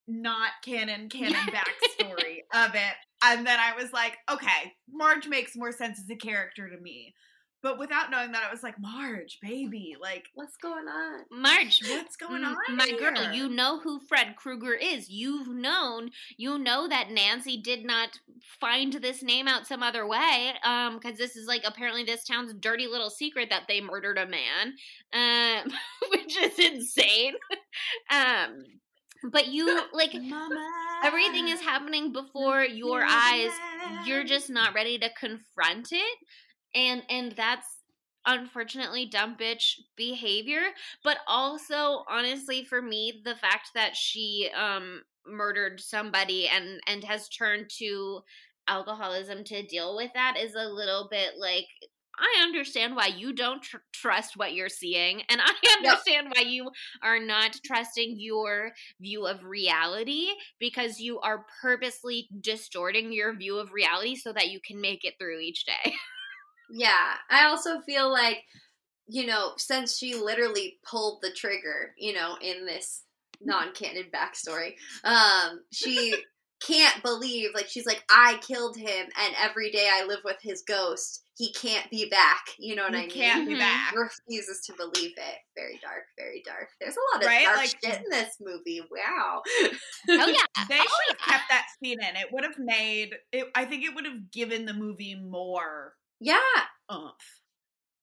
not canon canon backstory of it, and then I was like, okay, Marge makes more sense as a character to me. But without knowing that, I was like, Marge, baby, like, What's going on? Marge, what's going m- on? My girl, you know who Fred Krueger is. You've known, you know that Nancy did not find this name out some other way. Um, because this is like apparently this town's dirty little secret that they murdered a man. Um, which is insane. um, but you like Mama. everything is happening before your eyes. You're just not ready to confront it, and and that's unfortunately dumb bitch behavior but also honestly for me the fact that she um murdered somebody and and has turned to alcoholism to deal with that is a little bit like I understand why you don't tr- trust what you're seeing, and I understand why you are not trusting your view of reality because you are purposely distorting your view of reality so that you can make it through each day. Yeah, I also feel like, you know, since she literally pulled the trigger, you know, in this non-canon backstory, um, she can't believe, like, she's like, I killed him, and every day I live with his ghost. He can't be back. You know what You I mean? can't be Mhm. back. Refuses to believe it. Very dark, very dark. There's a lot of Right? dark Like- shit in this movie. Wow. oh yeah, They Oh, should have yeah. kept that scene in. It would have made it. I think it would have given the movie more yeah, oomph.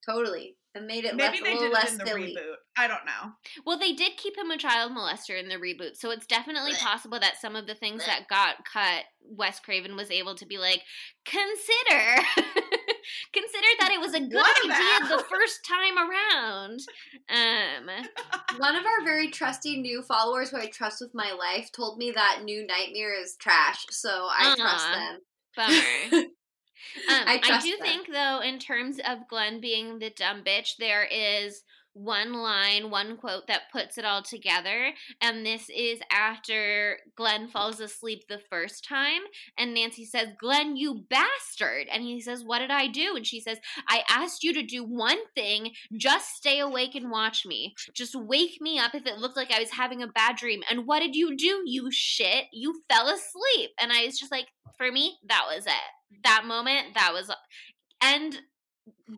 totally. And made it Maybe less, they little did it in the silly. reboot. I don't know. Well, they did keep him a child molester in the reboot, so it's definitely possible that some of the things that got cut, Wes Craven was able to be like, consider, consider that it was a good What idea about- the first time around. Um, One of our very trusty new followers who I trust with my life told me that New Nightmare is trash, so I trust them. bummer. Um, I I, do them. think, though, in terms of Glenn being the dumb bitch, there is one line, one quote that puts it all together. And this is after Glenn falls asleep the first time. And Nancy says, Glenn, you bastard. And he says, What did I do? And she says, I asked you to do one thing. Just stay awake and watch me. Just wake me up if it looked like I was having a bad dream. And what did you do, you shit? You fell asleep. And I was just like, for me, that was it that moment that was and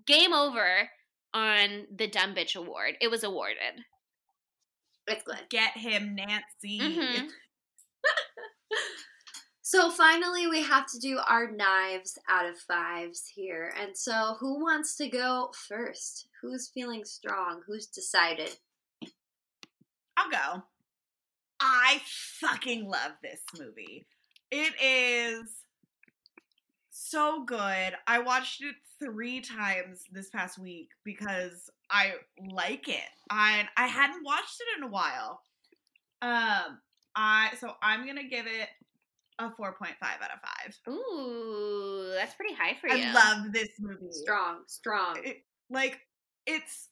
game over on the dumb bitch award it was awarded It's good. Get him, Nancy. Mhm. So finally, we have to do our knives out of fives here. And so, who wants to go first? Who's feeling strong? Who's decided? I'll go. I fucking love this movie. It is so good. I watched it three times this past week because I like it. I I hadn't watched it in a while. Um I so I'm gonna give it a 4.5 out of 5. ooh that's pretty high for you. I love this movie. Strong, strong. it, like it's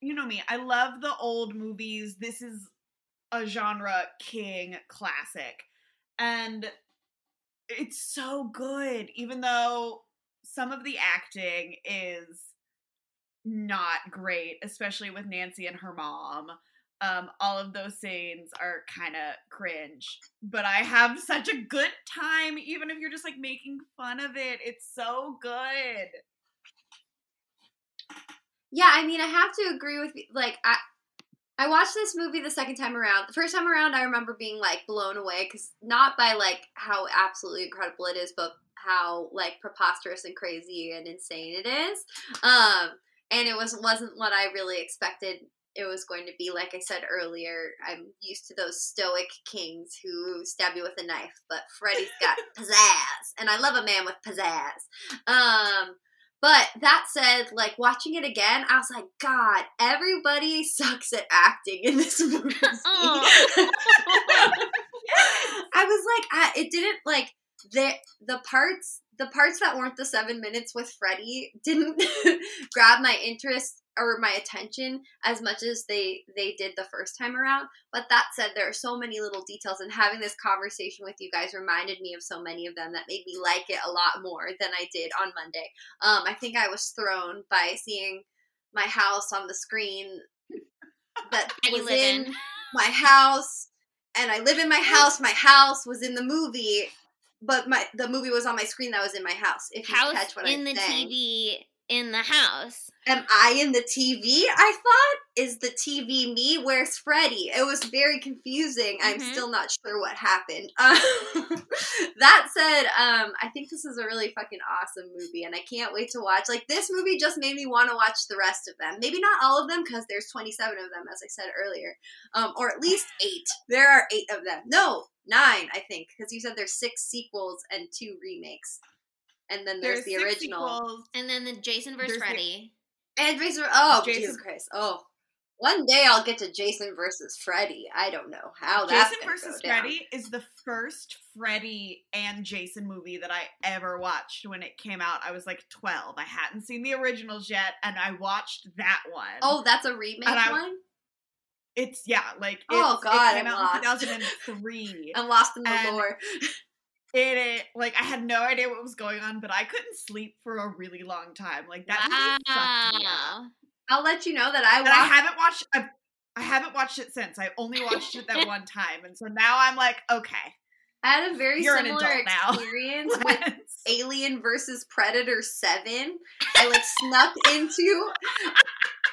you know me i love the old movies this is a genre king classic and it's so good even though some of the acting is not great especially with nancy and her mom um, all of those scenes are kind of cringe but i have such a good time even if you're just like making fun of it it's so good Yeah, I mean, I have to agree with. Like, I I watched this movie the second time around. The first time around, I remember being like blown away because not by like how absolutely incredible it is, but how like preposterous and crazy and insane it is. Um, and it was wasn't what I really expected it was going to be. Like I said earlier, I'm used to those stoic kings who stab you with a knife, but Freddy's got pizzazz, and I love a man with pizzazz. Um, but that said, like watching it again, I was like, God, everybody sucks at acting in this movie. I was like, I, it didn't like the the parts the parts that weren't the seven minutes with Freddy didn't grab my interest or my attention as much as they they did the first time around. But that said there are so many little details and having this conversation with you guys reminded me of so many of them that made me like it a lot more than i did on monday. Um, i think i was thrown by seeing my house on the screen that was in, in. my house and i live in my house my house was in the movie but my the movie was on my screen that was in my house if you house catch what in I'm the saying. TV in the house. Am I in the TV? I thought is the TV me? Where's Freddy? It was very confusing. I'm Mhm. still not sure what happened. Um, that said, um, I think this is a really fucking awesome movie, and I can't wait to watch. Like this movie just made me want to watch the rest of them. Maybe not all of them because there's 27 of them, as I said earlier, um, or at least eight. There are eight of them. No, nine, I think, because you said there's six sequels and two remakes, and then there's, the original. sequels. And then the Jason versus There's the- Freddy. And Jason, oh Jason- Jesus Christ! Oh, one day I'll get to Jason versus Freddy. I don't know how that's Jason versus go down. Freddy is the first Freddy and Jason movie that I ever watched when it came out. I was like 12. I hadn't seen the originals yet, and I watched that one. Oh, that's a remake And I- one. it's yeah, like Oh, God, it came I'm out lost. in 2003. I'm lost in the And- lore. it, it like I had no idea what was going on, but I couldn't sleep for a really long time. Like that fucked me up. I'll let you know that I And I haven't watched. I've, I haven't watched it since. I only watched it that one time, and so now I'm like, okay, I had a very You're similar experience with Alien versus Predator 7. I like snuck into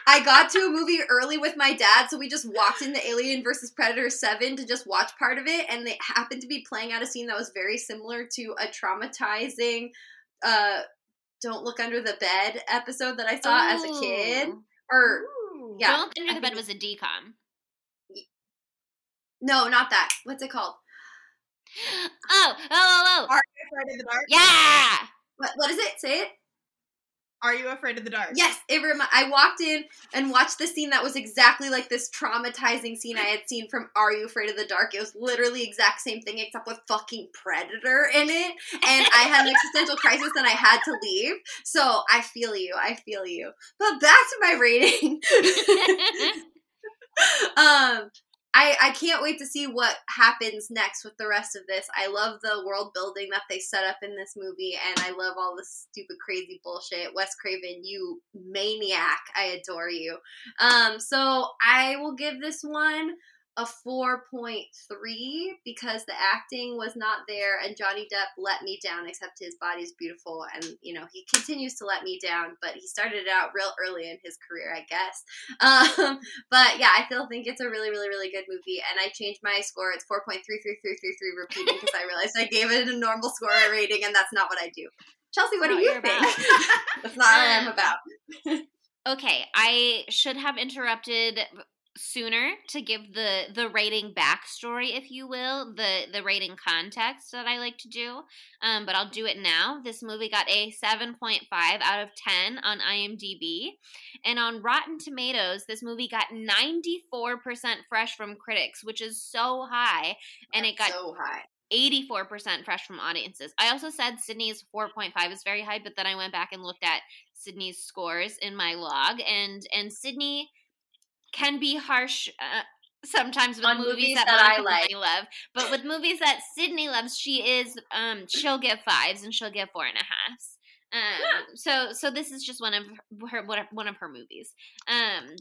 I got to a movie early with my dad, so we just walked into Alien versus Predator 7 to just watch part of it and they happened to be playing out a scene that was very similar to a traumatizing uh Don't Look Under the Bed episode that I saw as a kid or Ooh. yeah. Don't Look Under I the Bed was a DCOM. no, not that. What's it called? Oh, oh, oh, oh. Are you afraid of the dark? Yeah. What what is it? Say it. Are you afraid of the dark? Yes, it remi- I walked in and watched the scene that was exactly like this traumatizing scene I had seen from Are You Afraid of the Dark? It was literally exact same thing except with fucking Predator in it. And I had an existential crisis and I had to leave. So I feel you. I feel you. But back to my rating. um I, I can't wait to see what happens next with the rest of this. I love the world building that they set up in this movie, and I love all this stupid, crazy bullshit. Wes Craven, you maniac! I adore you. Um, so I will give this one a four point three because the acting was not there, and Johnny Depp let me down. Except his body's beautiful, and you know he continues to let me down. But he started it out real early in his career, I guess. Um, but yeah, I still think it's a really, really, really good movie. And I changed my score. It's 4.33333 repeating because I realized I gave it a normal score rating, and that's not what I do. Chelsea, what do you think? that's not what I'm Um, about. okay, I should have interrupted sooner to give the the rating backstory, if you will, the the rating context that I like to do. Um, but I'll do it now. This movie got a seven point five out of ten on IMDb, and on Rotten Tomatoes, this movie got ninety four percent fresh from critics, which is so high, and it got so high. 84% fresh from audiences. I also said Sydney's 4.5 is very high, but then I went back and looked at Sydney's scores in my log and and Sydney can be harsh uh, sometimes with movies, movies that, that I like. love, but with movies that Sydney loves, she is um she'll give fives and she'll give four and a halves. Um, so so this is just one of her one of her movies. Um,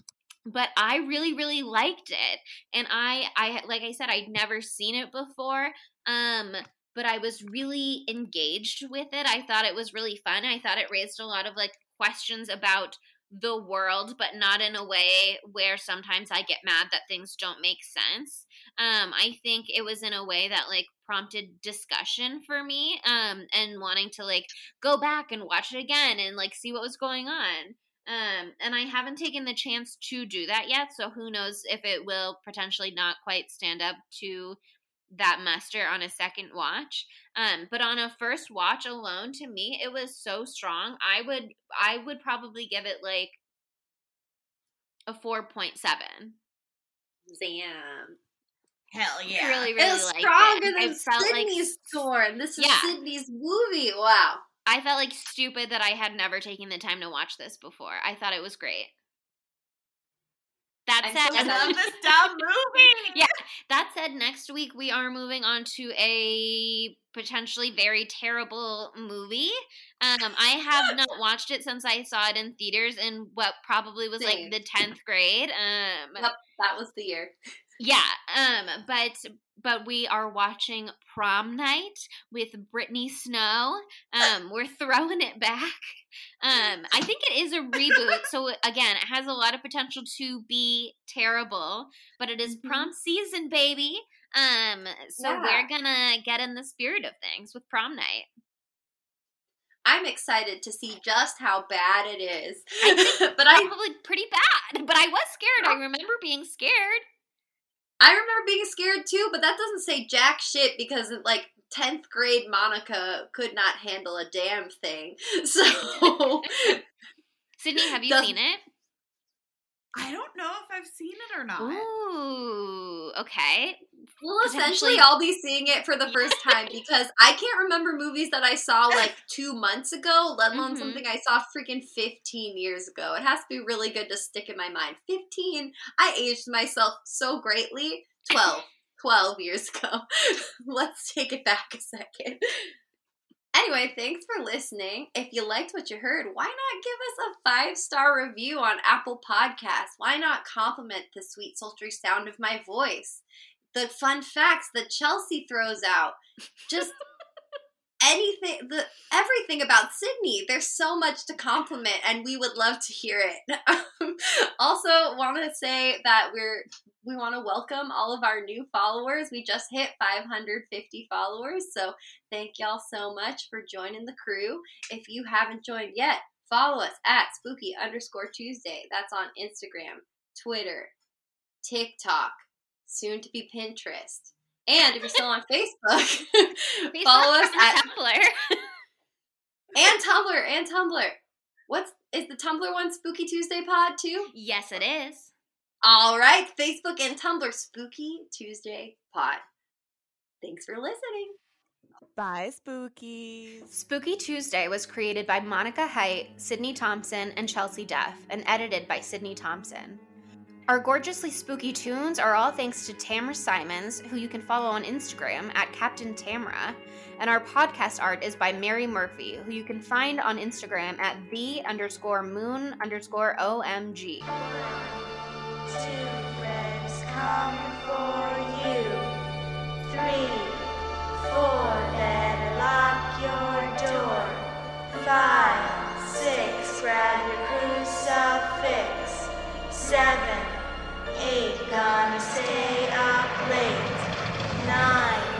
but I really really liked it, and I I like I said I'd never seen it before. Um, but I was really engaged with it. I thought it was really fun. I thought it raised a lot of like questions about the world, but not in a way where sometimes I get mad that things don't make sense. Um, I think it was in a way that like prompted discussion for me, um, and wanting to like go back and watch it again and like see what was going on. Um, and I haven't taken the chance to do that yet, so who knows if it will potentially not quite stand up to that muster on a second watch. Um, but on a first watch alone, to me, it was so strong. I would I would probably give it like a four point seven. Damn. Hell I yeah. really, really it was stronger it. I than felt like Sydney's score, and this is Yeah. Sydney's movie. Wow. I felt like stupid that I had never taken the time to watch this before. I thought it was great. That said, I love this dumb movie. yeah. That said, next week we are moving on to a potentially very terrible movie. Um, I have not watched it since I saw it in theaters in what probably was Same. like the tenth grade. Um, Yep, that was the year. yeah. Um, but but we are watching Prom Night with Brittany Snow. Um, we're throwing it back. Um, I think it is a reboot, so again, it has a lot of potential to be terrible, but it is prom season, baby. Um, so Yeah. we're gonna get in the spirit of things with prom night. I'm excited to see just how bad it is. I but I Probably pretty bad, but I was scared. I remember being scared. I remember being scared too, but that doesn't say jack shit because like 10th grade Monica could not handle a damn thing. So Sydney, have you Does- seen it? I don't know if I've seen it or not. Ooh, okay. We'll essentially all be seeing it for the first time because I can't remember movies that I saw like two months ago, let alone Mhm. something I saw freaking 15 years ago. It has to be really good to stick in my mind. 15, I aged myself so greatly. 12. 12 years ago. Let's take it back a second. Anyway, thanks for listening. If you liked what you heard, why not give us a five star review on Apple Podcasts? Why not compliment the sweet, sultry sound of my voice? The fun facts that Chelsea throws out. Just anything, the everything about Sydney. There's so much to compliment, and we would love to hear it. Um, also, want to say that we're we want to welcome all of our new followers. We just hit 550 followers, so thank y'all so much for joining the crew. If you haven't joined yet, follow us at spooky underscore Tuesday. That's on Instagram, Twitter, TikTok, soon to be Pinterest. And if you're still on Facebook, follow us at Tumblr. and Tumblr and Tumblr. What's is the Tumblr one Spooky Tuesday Pod too? yes, it is. All right, Facebook and Tumblr Spooky Tuesday Pod. Thanks for listening. Bye, spookies. Spooky Tuesday was created by Monica Height, Sydney Thompson, and Chelsea Duff, and edited by Sydney Thompson. Our gorgeously spooky tunes are all thanks to Tamra Simons, who you can follow on Instagram at Captain Tamra, and our podcast art is by Mary Murphy, who you can find on Instagram at the underscore moon underscore omg. Two come for you. Three, four, then lock your door. Five, six, grab your crucifix. Seven. Eight, gonna stay up late. Nine.